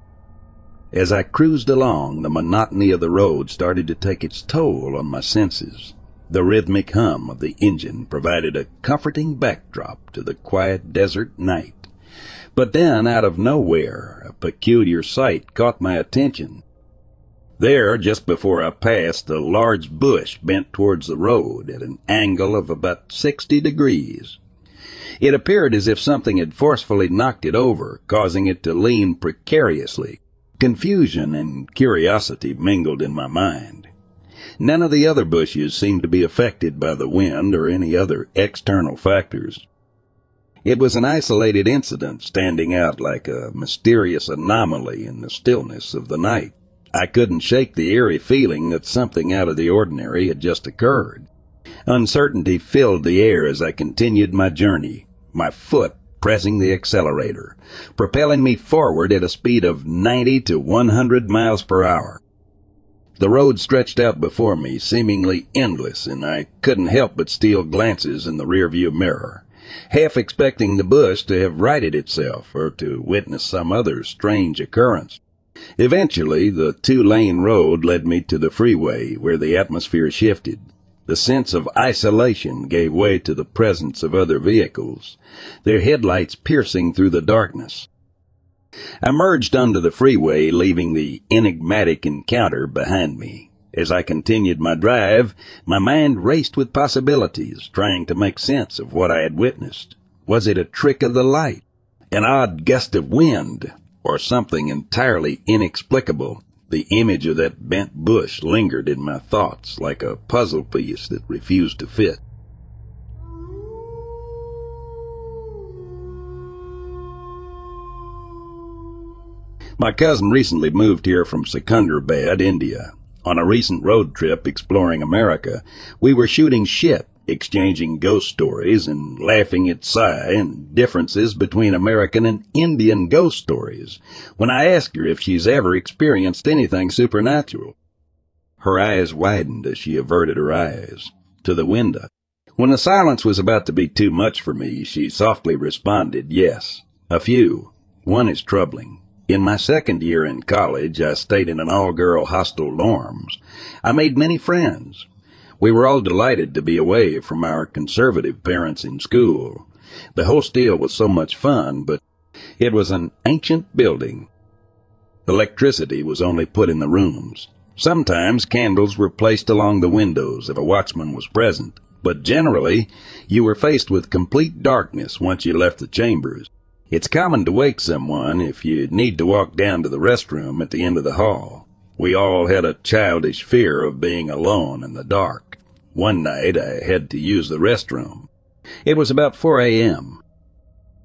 As I cruised along, the monotony of the road started to take its toll on my senses. The rhythmic hum of the engine provided a comforting backdrop to the quiet desert night. But then, out of nowhere, a peculiar sight caught my attention. There, just before I passed, a large bush bent towards the road at an angle of about sixty degrees. It appeared as if something had forcefully knocked it over, causing it to lean precariously. Confusion and curiosity mingled in my mind. None of the other bushes seemed to be affected by the wind or any other external factors. It was an isolated incident standing out like a mysterious anomaly in the stillness of the night. I couldn't shake the eerie feeling that something out of the ordinary had just occurred. Uncertainty filled the air as I continued my journey, my foot pressing the accelerator, propelling me forward at a speed of 90 to 100 miles per hour. The road stretched out before me, seemingly endless, and I couldn't help but steal glances in the rearview mirror, half expecting the bush to have righted itself or to witness some other strange occurrence. Eventually, the two-lane road led me to the freeway where the atmosphere shifted. The sense of isolation gave way to the presence of other vehicles, their headlights piercing through the darkness. I merged onto the freeway, leaving the enigmatic encounter behind me. As I continued my drive, my mind raced with possibilities, trying to make sense of what I had witnessed. Was it a trick of the light? An odd gust of wind? Or something entirely inexplicable? The image of that bent bush lingered in my thoughts like a puzzle piece that refused to fit. My cousin recently moved here from Secunderabad, India. On a recent road trip exploring America, we were shooting shit exchanging ghost stories and laughing at Psy and differences between American and Indian ghost stories when I asked her if she's ever experienced anything supernatural. Her eyes widened as she averted her eyes to the window. When the silence was about to be too much for me, she softly responded, yes, a few. One is troubling. In my second year in college, I stayed in an all-girl hostel dorms. I made many friends, we were all delighted to be away from our conservative parents in school. The whole deal was so much fun, but it was an ancient building. Electricity was only put in the rooms. Sometimes candles were placed along the windows if a watchman was present, but generally you were faced with complete darkness once you left the chambers. It's common to wake someone if you need to walk down to the restroom at the end of the hall. We all had a childish fear of being alone in the dark. One night I had to use the restroom. It was about 4 a.m.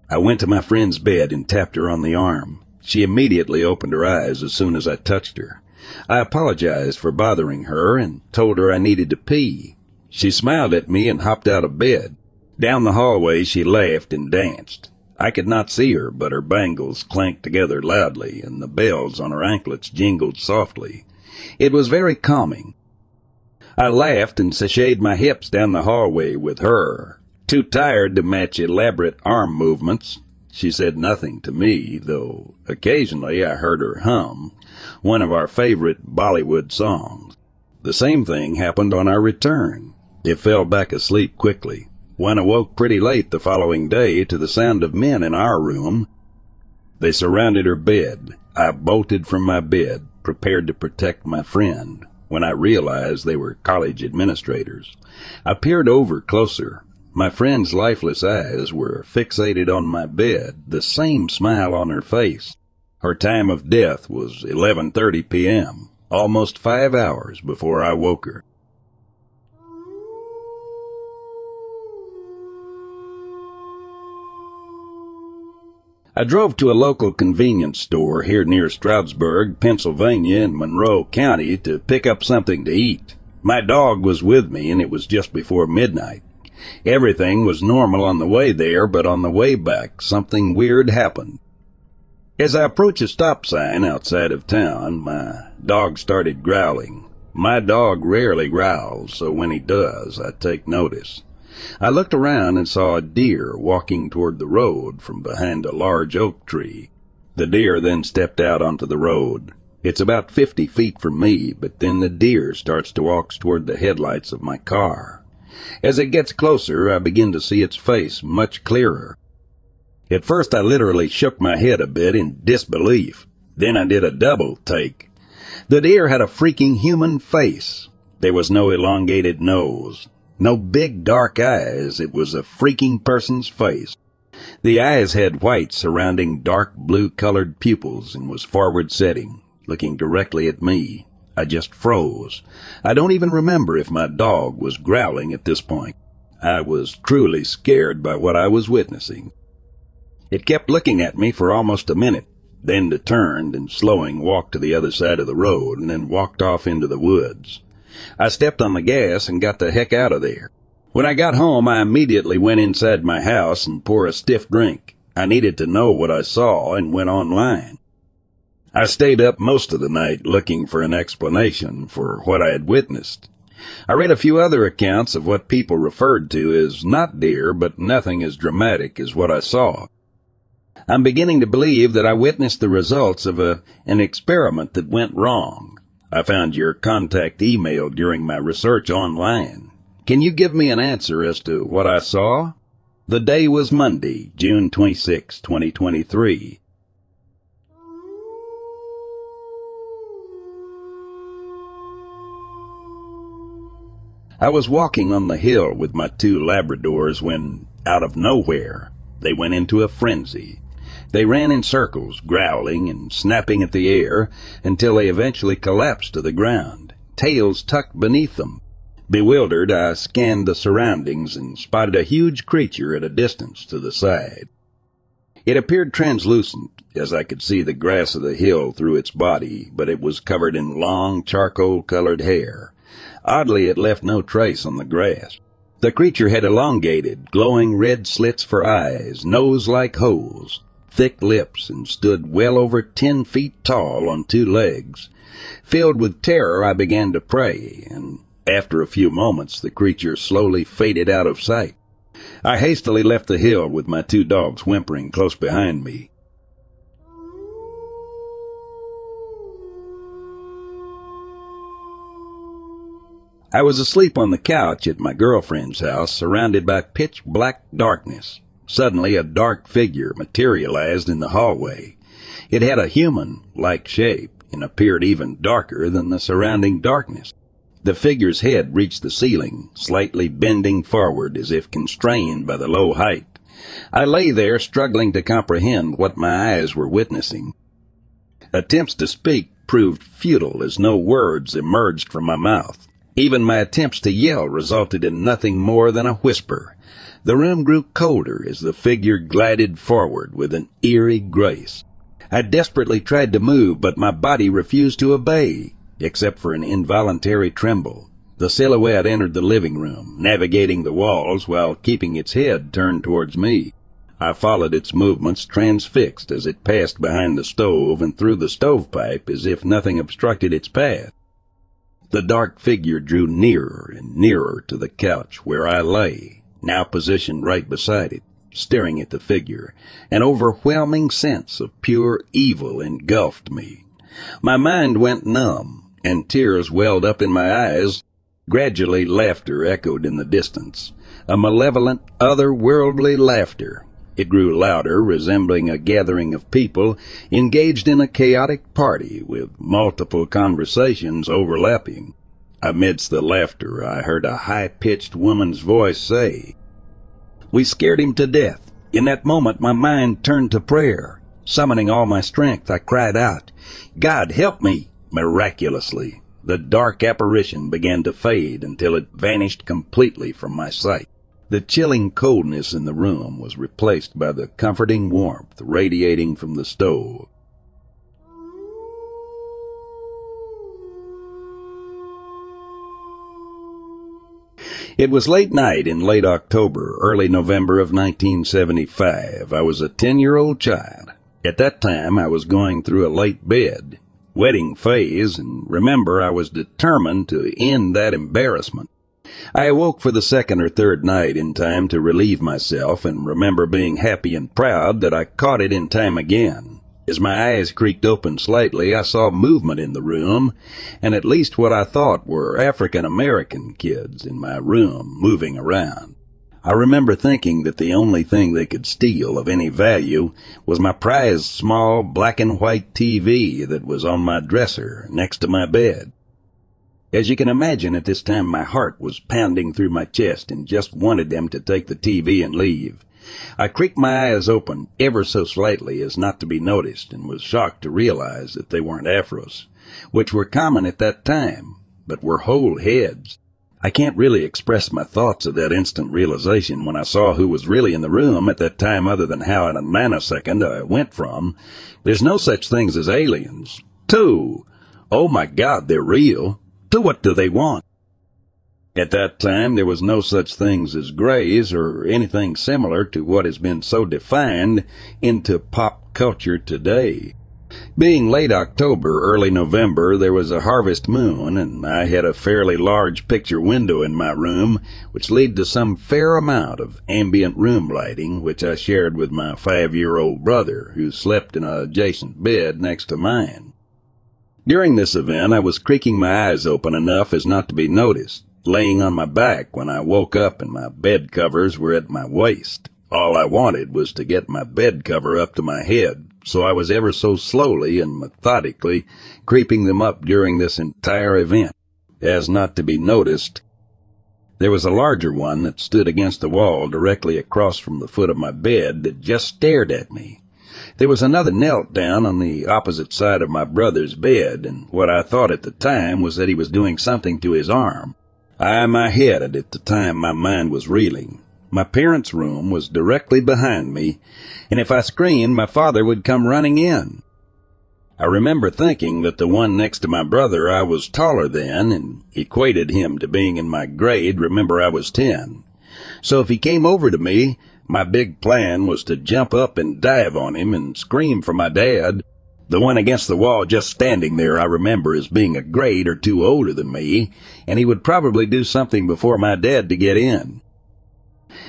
I went to my friend's bed and tapped her on the arm. She immediately opened her eyes as soon as I touched her. I apologized for bothering her and told her I needed to pee. She smiled at me and hopped out of bed. Down the hallway she laughed and danced. I could not see her, but her bangles clanked together loudly and the bells on her anklets jingled softly. It was very calming. I laughed and sashayed my hips down the hallway with her, too tired to match elaborate arm movements. She said nothing to me, though occasionally I heard her hum one of our favorite Bollywood songs. The same thing happened on our return. It fell back asleep quickly. One awoke pretty late the following day to the sound of men in our room. They surrounded her bed. I bolted from my bed, prepared to protect my friend when I realized they were college administrators. I peered over closer. My friend's lifeless eyes were fixated on my bed, the same smile on her face. Her time of death was 11:30 p.m., almost 5 hours before I woke her. I drove to a local convenience store here near Stroudsburg, Pennsylvania in Monroe County to pick up something to eat. My dog was with me and it was just before midnight. Everything was normal on the way there, but on the way back, something weird happened. As I approached a stop sign outside of town, my dog started growling. My dog rarely growls, so when he does, I take notice. I looked around and saw a deer walking toward the road from behind a large oak tree. The deer then stepped out onto the road. It's about fifty feet from me, but then the deer starts to walk toward the headlights of my car. As it gets closer, I begin to see its face much clearer. At first I literally shook my head a bit in disbelief. Then I did a double take. The deer had a freaking human face. There was no elongated nose, no big dark eyes, it was a freaking person's face. The eyes had white surrounding dark blue colored pupils and was forward setting, looking directly at me. I just froze. I don't even remember if my dog was growling at this point. I was truly scared by what I was witnessing. It kept looking at me for almost a minute, then it turned and slowing walked to the other side of the road and then walked off into the woods. I stepped on the gas and got the heck out of there. When I got home, I immediately went inside my house and poured a stiff drink. I needed to know what I saw and went online. I stayed up most of the night looking for an explanation for what I had witnessed. I read a few other accounts of what people referred to as not deer, but nothing as dramatic as what I saw. I'm beginning to believe that I witnessed the results of a, an experiment that went wrong. I found your contact email during my research online. Can you give me an answer as to what I saw? The day was Monday, June 26, 2023. I was walking on the hill with my two Labradors when, out of nowhere, they went into a frenzy. They ran in circles, growling and snapping at the air until they eventually collapsed to the ground, tails tucked beneath them. Bewildered, I scanned the surroundings and spotted a huge creature at a distance to the side. It appeared translucent, as I could see the grass of the hill through its body, but it was covered in long charcoal-colored hair. Oddly, it left no trace on the grass. The creature had elongated, glowing red slits for eyes, nose like holes, thick lips, and stood well over ten feet tall on two legs. Filled with terror, I began to pray, and after a few moments, the creature slowly faded out of sight. I hastily left the hill with my two dogs whimpering close behind me. I was asleep on the couch at my girlfriend's house, surrounded by pitch black darkness. Suddenly, a dark figure materialized in the hallway. It had a human-like shape and appeared even darker than the surrounding darkness. The figure's head reached the ceiling, slightly bending forward as if constrained by the low height. I lay there struggling to comprehend what my eyes were witnessing. Attempts to speak proved futile as no words emerged from my mouth. Even my attempts to yell resulted in nothing more than a whisper. The room grew colder as the figure glided forward with an eerie grace. I desperately tried to move, but my body refused to obey, except for an involuntary tremble. The silhouette entered the living room, navigating the walls while keeping its head turned towards me. I followed its movements transfixed as it passed behind the stove and through the stovepipe as if nothing obstructed its path. The dark figure drew nearer and nearer to the couch where I lay, now positioned right beside it, staring at the figure. An overwhelming sense of pure evil engulfed me. My mind went numb, and tears welled up in my eyes. Gradually, laughter echoed in the distance. A malevolent, otherworldly laughter it grew louder, resembling a gathering of people engaged in a chaotic party with multiple conversations overlapping. Amidst the laughter, I heard a high-pitched woman's voice say, We scared him to death. In that moment, my mind turned to prayer. Summoning all my strength, I cried out, God, help me! Miraculously, the dark apparition began to fade until it vanished completely from my sight. The chilling coldness in the room was replaced by the comforting warmth radiating from the stove. It was late night in late October, early November of 1975. I was a 10-year-old child. At that time, I was going through a late bed, wedding phase, and remember I was determined to end that embarrassment. I awoke for the second or third night in time to relieve myself and remember being happy and proud that I caught it in time again. As my eyes creaked open slightly, I saw movement in the room, and at least what I thought were African American kids in my room moving around. I remember thinking that the only thing they could steal of any value was my prized small black and white TV that was on my dresser next to my bed. As you can imagine, at this time my heart was pounding through my chest and just wanted them to take the TV and leave. I creaked my eyes open ever so slightly as not to be noticed and was shocked to realize that they weren't afros. which were common at that time, but were whole heads. I can't really express my thoughts of that instant realization when I saw who was really in the room at that time other than how in a nanosecond I went from, there's no such things as aliens, to, oh my god, they're real, to what do they want? At that time, there was no such things as grays or anything similar to what has been so defined into pop culture today. Being late October, early November, there was a harvest moon, and I had a fairly large picture window in my room, which led to some fair amount of ambient room lighting, which I shared with my five-year-old brother, who slept in a adjacent bed next to mine. During this event, I was creaking my eyes open enough as not to be noticed, laying on my back when I woke up and my bed covers were at my waist. All I wanted was to get my bed cover up to my head, so I was ever so slowly and methodically creeping them up during this entire event, as not to be noticed. There was a larger one that stood against the wall directly across from the foot of my bed that just stared at me. There was another knelt down on the opposite side of my brother's bed, and what I thought at the time was that he was doing something to his arm. I my head, and at the time my mind was reeling. My parents' room was directly behind me, and if I screamed, my father would come running in. I remember thinking that the one next to my brother I was taller than, and equated him to being in my grade, remember I was ten. So if he came over to me, my big plan was to jump up and dive on him and scream for my dad. The one against the wall just standing there I remember as being a grade or two older than me, and he would probably do something before my dad to get in.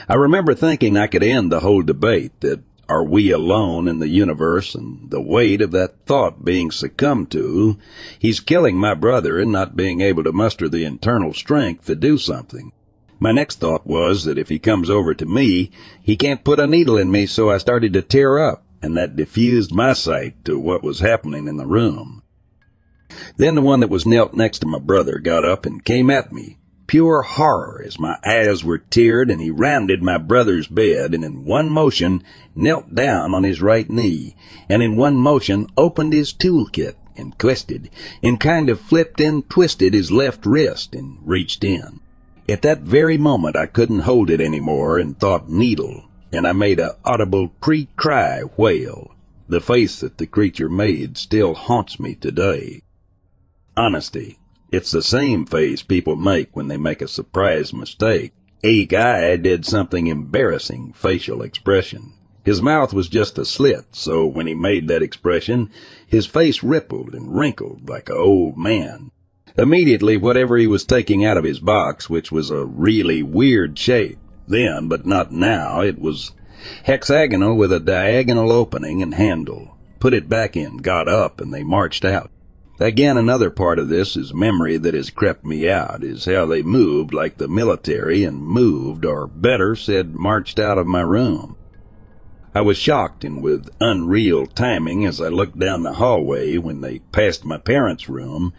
I remember thinking I could end the whole debate that are we alone in the universe and the weight of that thought being succumbed to, he's killing my brother and not being able to muster the internal strength to do something. My next thought was that if he comes over to me, he can't put a needle in me, so I started to tear up, and that diffused my sight to what was happening in the room. Then the one that was knelt next to my brother got up and came at me, pure horror as my eyes were teared and he rounded my brother's bed and in one motion knelt down on his right knee and in one motion opened his toolkit and twisted and kind of flipped and twisted his left wrist and reached in. At that very moment I couldn't hold it any more and thought needle and I made a audible pre-cry wail. The face that the creature made still haunts me today. Honesty, it's the same face people make when they make a surprise mistake. A guy did something embarrassing facial expression. His mouth was just a slit, so when he made that expression, his face rippled and wrinkled like a old man. Immediately, whatever he was taking out of his box, which was a really weird shape, then, but not now, it was hexagonal with a diagonal opening and handle. Put it back in, got up, and they marched out. Again, another part of this is memory that has crept me out, is how they moved like the military and moved, or better said, marched out of my room. I was shocked and with unreal timing as I looked down the hallway when they passed my parents' room.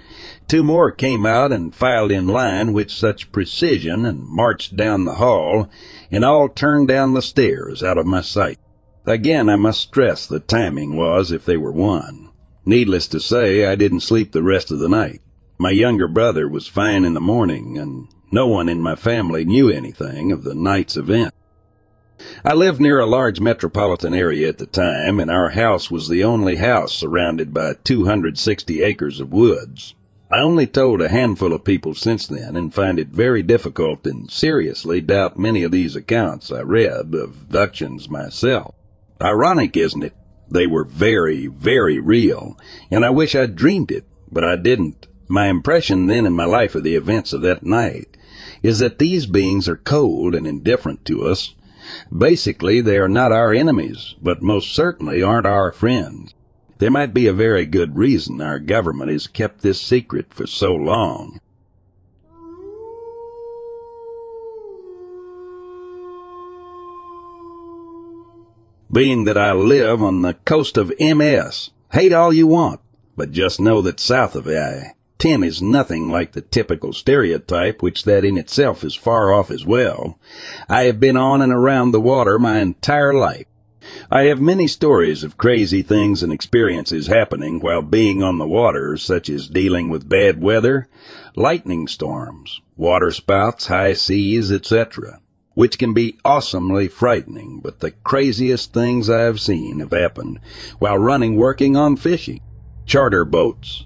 Two more came out and filed in line with such precision and marched down the hall and all turned down the stairs out of my sight. Again, I must stress the timing was if they were one. Needless to say, I didn't sleep the rest of the night. My younger brother was fine in the morning, and no one in my family knew anything of the night's event. I lived near a large metropolitan area at the time, and our house was the only house surrounded by 260 acres of woods. I only told a handful of people since then and find it very difficult and seriously doubt many of these accounts I read of abductions myself. Ironic, isn't it, they were very, very real, and I wish I'd dreamed it, but I didn't. My impression then in my life of the events of that night is that these beings are cold and indifferent to us. Basically, they are not our enemies, but most certainly aren't our friends. There might be a very good reason our government has kept this secret for so long. being that I live on the coast of MS. Hate all you want, but just know that south of I, 10 is nothing like the typical stereotype, which that in itself is far off as well. I have been on and around the water my entire life. I have many stories of crazy things and experiences happening while being on the water, such as dealing with bad weather, lightning storms, water spouts, high seas, etc., which can be awesomely frightening, but the craziest things I have seen have happened while running working on fishing, charter boats.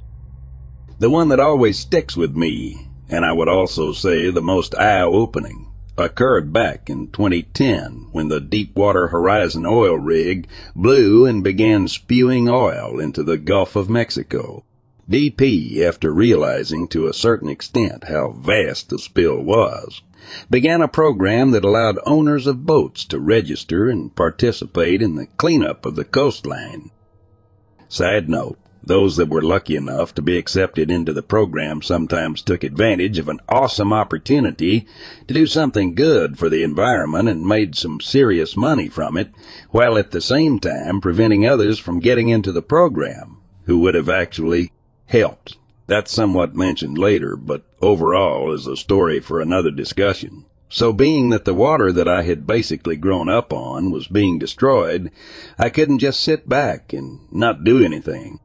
The one that always sticks with me, and I would also say the most eye-opening, occurred back in 2010 when the Deepwater Horizon oil rig blew and began spewing oil into the Gulf of Mexico. BP, after realizing to a certain extent how vast the spill was, began a program that allowed owners of boats to register and participate in the cleanup of the coastline. Side note, those that were lucky enough to be accepted into the program sometimes took advantage of an awesome opportunity to do something good for the environment and made some serious money from it, while at the same time preventing others from getting into the program who would have actually helped. That's somewhat mentioned later, but overall is a story for another discussion. So being that the water that I had basically grown up on was being destroyed, I couldn't just sit back and not do anything.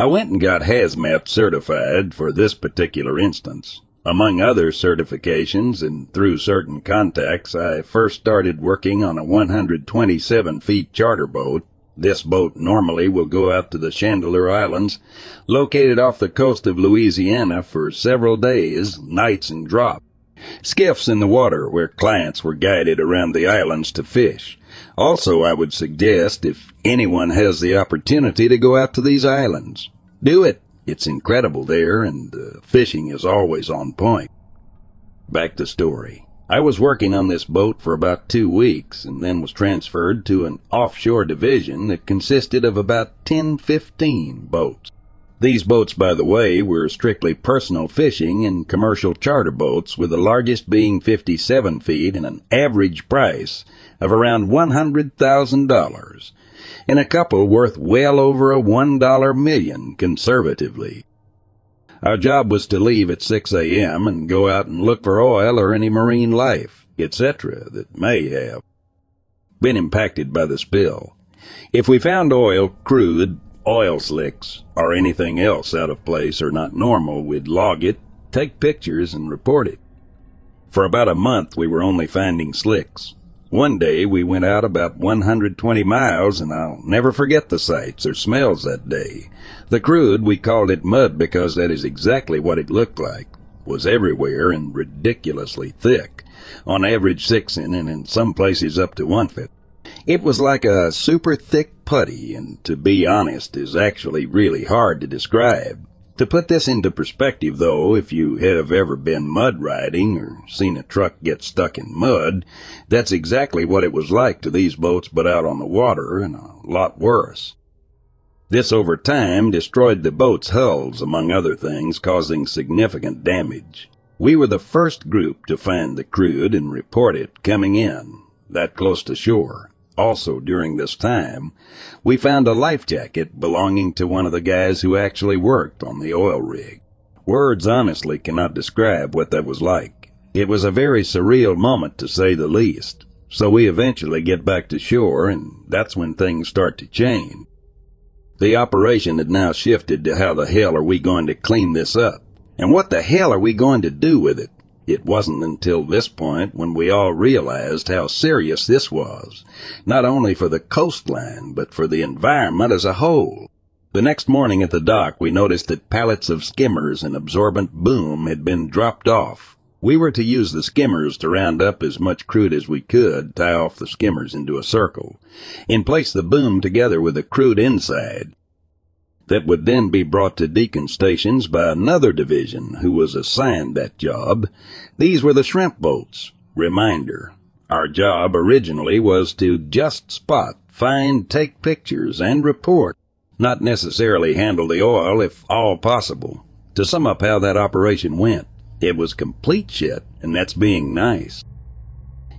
I went and got hazmat certified for this particular instance. Among other certifications and through certain contacts, I first started working on a 127 feet charter boat. This boat normally will go out to the Chandeleur Islands, located off the coast of Louisiana for several days, nights and drop. Skiffs in the water where clients were guided around the islands to fish. Also, I would suggest if anyone has the opportunity to go out to these islands, do it. It's incredible there, and uh, fishing is always on point. Back to story. I was working on this boat for about two weeks and then was transferred to an offshore division that consisted of about 10, 15 boats. These boats, by the way, were strictly personal fishing and commercial charter boats, with the largest being 57 feet and an average price of around $100,000, and a couple worth well over a one 1 million conservatively. Our job was to leave at 6 a.m. and go out and look for oil or any marine life, etc., that may have been impacted by the spill. If we found oil, crude, oil slicks, or anything else out of place or not normal, we'd log it, take pictures, and report it. For about a month, we were only finding slicks. One day, we went out about 120 miles, and I'll never forget the sights or smells that day. The crude, we called it mud because that is exactly what it looked like, was everywhere and ridiculously thick, on average six in and in some places up to one foot. It was like a super thick putty, and to be honest, is actually really hard to describe. To put this into perspective, though, if you have ever been mud riding or seen a truck get stuck in mud, that's exactly what it was like to these boats but out on the water, and a lot worse. This over time destroyed the boat's hulls, among other things, causing significant damage. We were the first group to find the crude and report it coming in, that close to shore. Also, during this time, we found a life jacket belonging to one of the guys who actually worked on the oil rig. Words honestly cannot describe what that was like. It was a very surreal moment to say the least. So we eventually get back to shore, and that's when things start to change. The operation had now shifted to how the hell are we going to clean this up? And what the hell are we going to do with it? It wasn't until this point when we all realized how serious this was, not only for the coastline, but for the environment as a whole. The next morning at the dock, we noticed that pallets of skimmers and absorbent boom had been dropped off. We were to use the skimmers to round up as much crude as we could, tie off the skimmers into a circle, and place the boom together with the crude inside that would then be brought to decon stations by another division who was assigned that job. These were the shrimp boats. Reminder. Our job originally was to just spot, find, take pictures, and report, not necessarily handle the oil if all possible. To sum up how that operation went, it was complete shit, and that's being nice.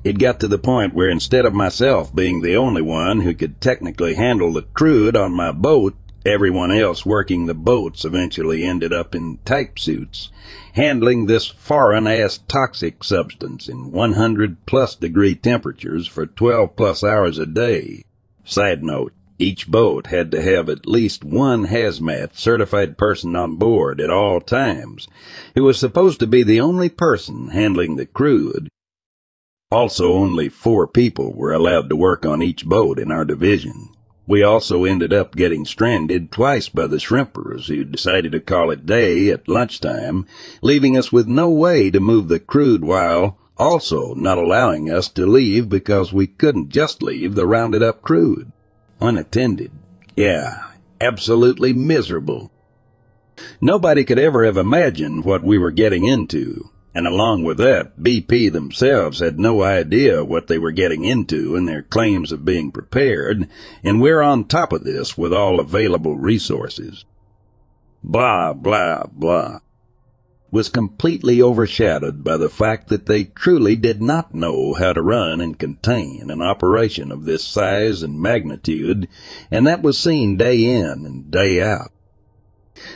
It got to the point where instead of myself being the only one who could technically handle the crude on my boat, Everyone else working the boats eventually ended up in Tyvek suits, handling this foreign ass toxic substance in 100 plus degree temperatures for 12 plus hours a day. Side note, each boat had to have at least one hazmat certified person on board at all times, who was supposed to be the only person handling the crude. Also, only four people were allowed to work on each boat in our division. We also ended up getting stranded twice by the shrimpers who decided to call it day at lunchtime, leaving us with no way to move the crude while also not allowing us to leave because we couldn't just leave the rounded up crude unattended. Yeah, absolutely miserable. Nobody could ever have imagined what we were getting into. And along with that, BP themselves had no idea what they were getting into in their claims of being prepared, and we're on top of this with all available resources. Blah, blah, blah was completely overshadowed by the fact that they truly did not know how to run and contain an operation of this size and magnitude, and that was seen day in and day out.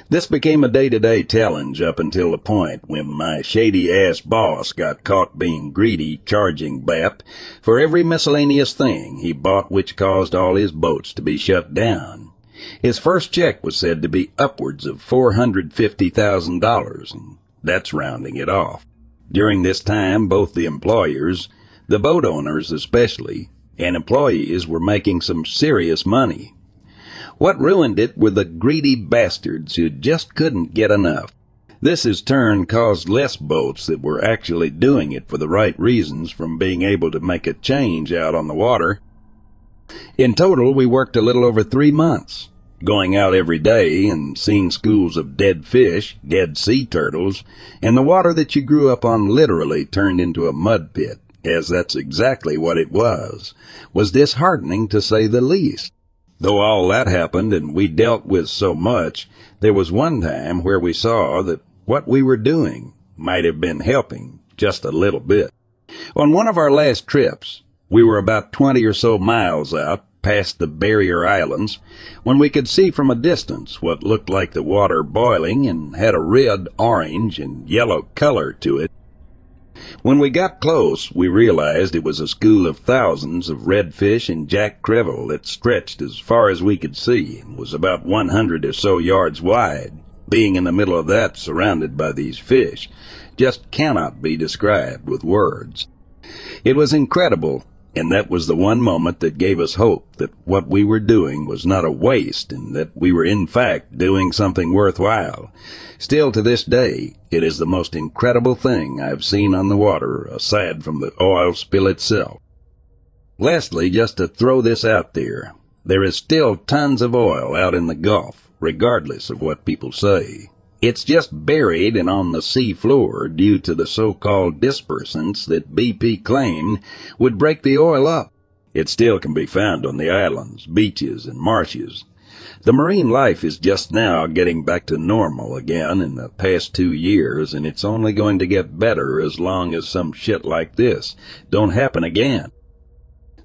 This became a day-to-day challenge up until the point when my shady-ass boss got caught being greedy charging BP for every miscellaneous thing he bought which caused all his boats to be shut down. His first check was said to be upwards of $450,000, and that's rounding it off. During this time, both the employers, the boat owners especially, and employees were making some serious money. What ruined it were the greedy bastards who just couldn't get enough. This in turn caused less boats that were actually doing it for the right reasons from being able to make a change out on the water. In total, we worked a little over three months going out every day and seeing schools of dead fish, dead sea turtles, and the water that you grew up on literally turned into a mud pit, as that's exactly what it was, was disheartening to say the least. Though all that happened and we dealt with so much, there was one time where we saw that what we were doing might have been helping just a little bit. On one of our last trips, we were about 20 or so miles out past the barrier islands when we could see from a distance what looked like the water boiling and had a red, orange, and yellow color to it. When we got close, we realized it was a school of thousands of redfish and jack crevalle that stretched as far as we could see and was about 100 or so yards wide. Being in the middle of that, surrounded by these fish, just cannot be described with words. It was incredible and that was the one moment that gave us hope that what we were doing was not a waste and that we were in fact doing something worthwhile. Still to this day, it is the most incredible thing I've seen on the water aside from the oil spill itself. Lastly, just to throw this out there, there is still tons of oil out in the Gulf, regardless of what people say. It's just buried and on the sea floor due to the so-called dispersants that BP claimed would break the oil up. It still can be found on the islands, beaches, and marshes. The marine life is just now getting back to normal again in the past two years, and it's only going to get better as long as some shit like this don't happen again.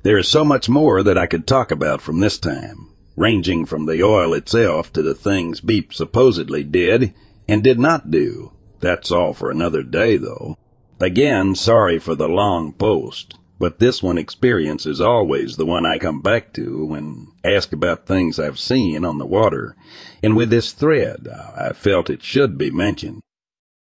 There is so much more that I could talk about from this time, ranging from the oil itself to the things BP supposedly did and did not do. That's all for another day, though. Again, sorry for the long post, but this one experience is always the one I come back to when asked about things I've seen on the water, and with this thread, I felt it should be mentioned.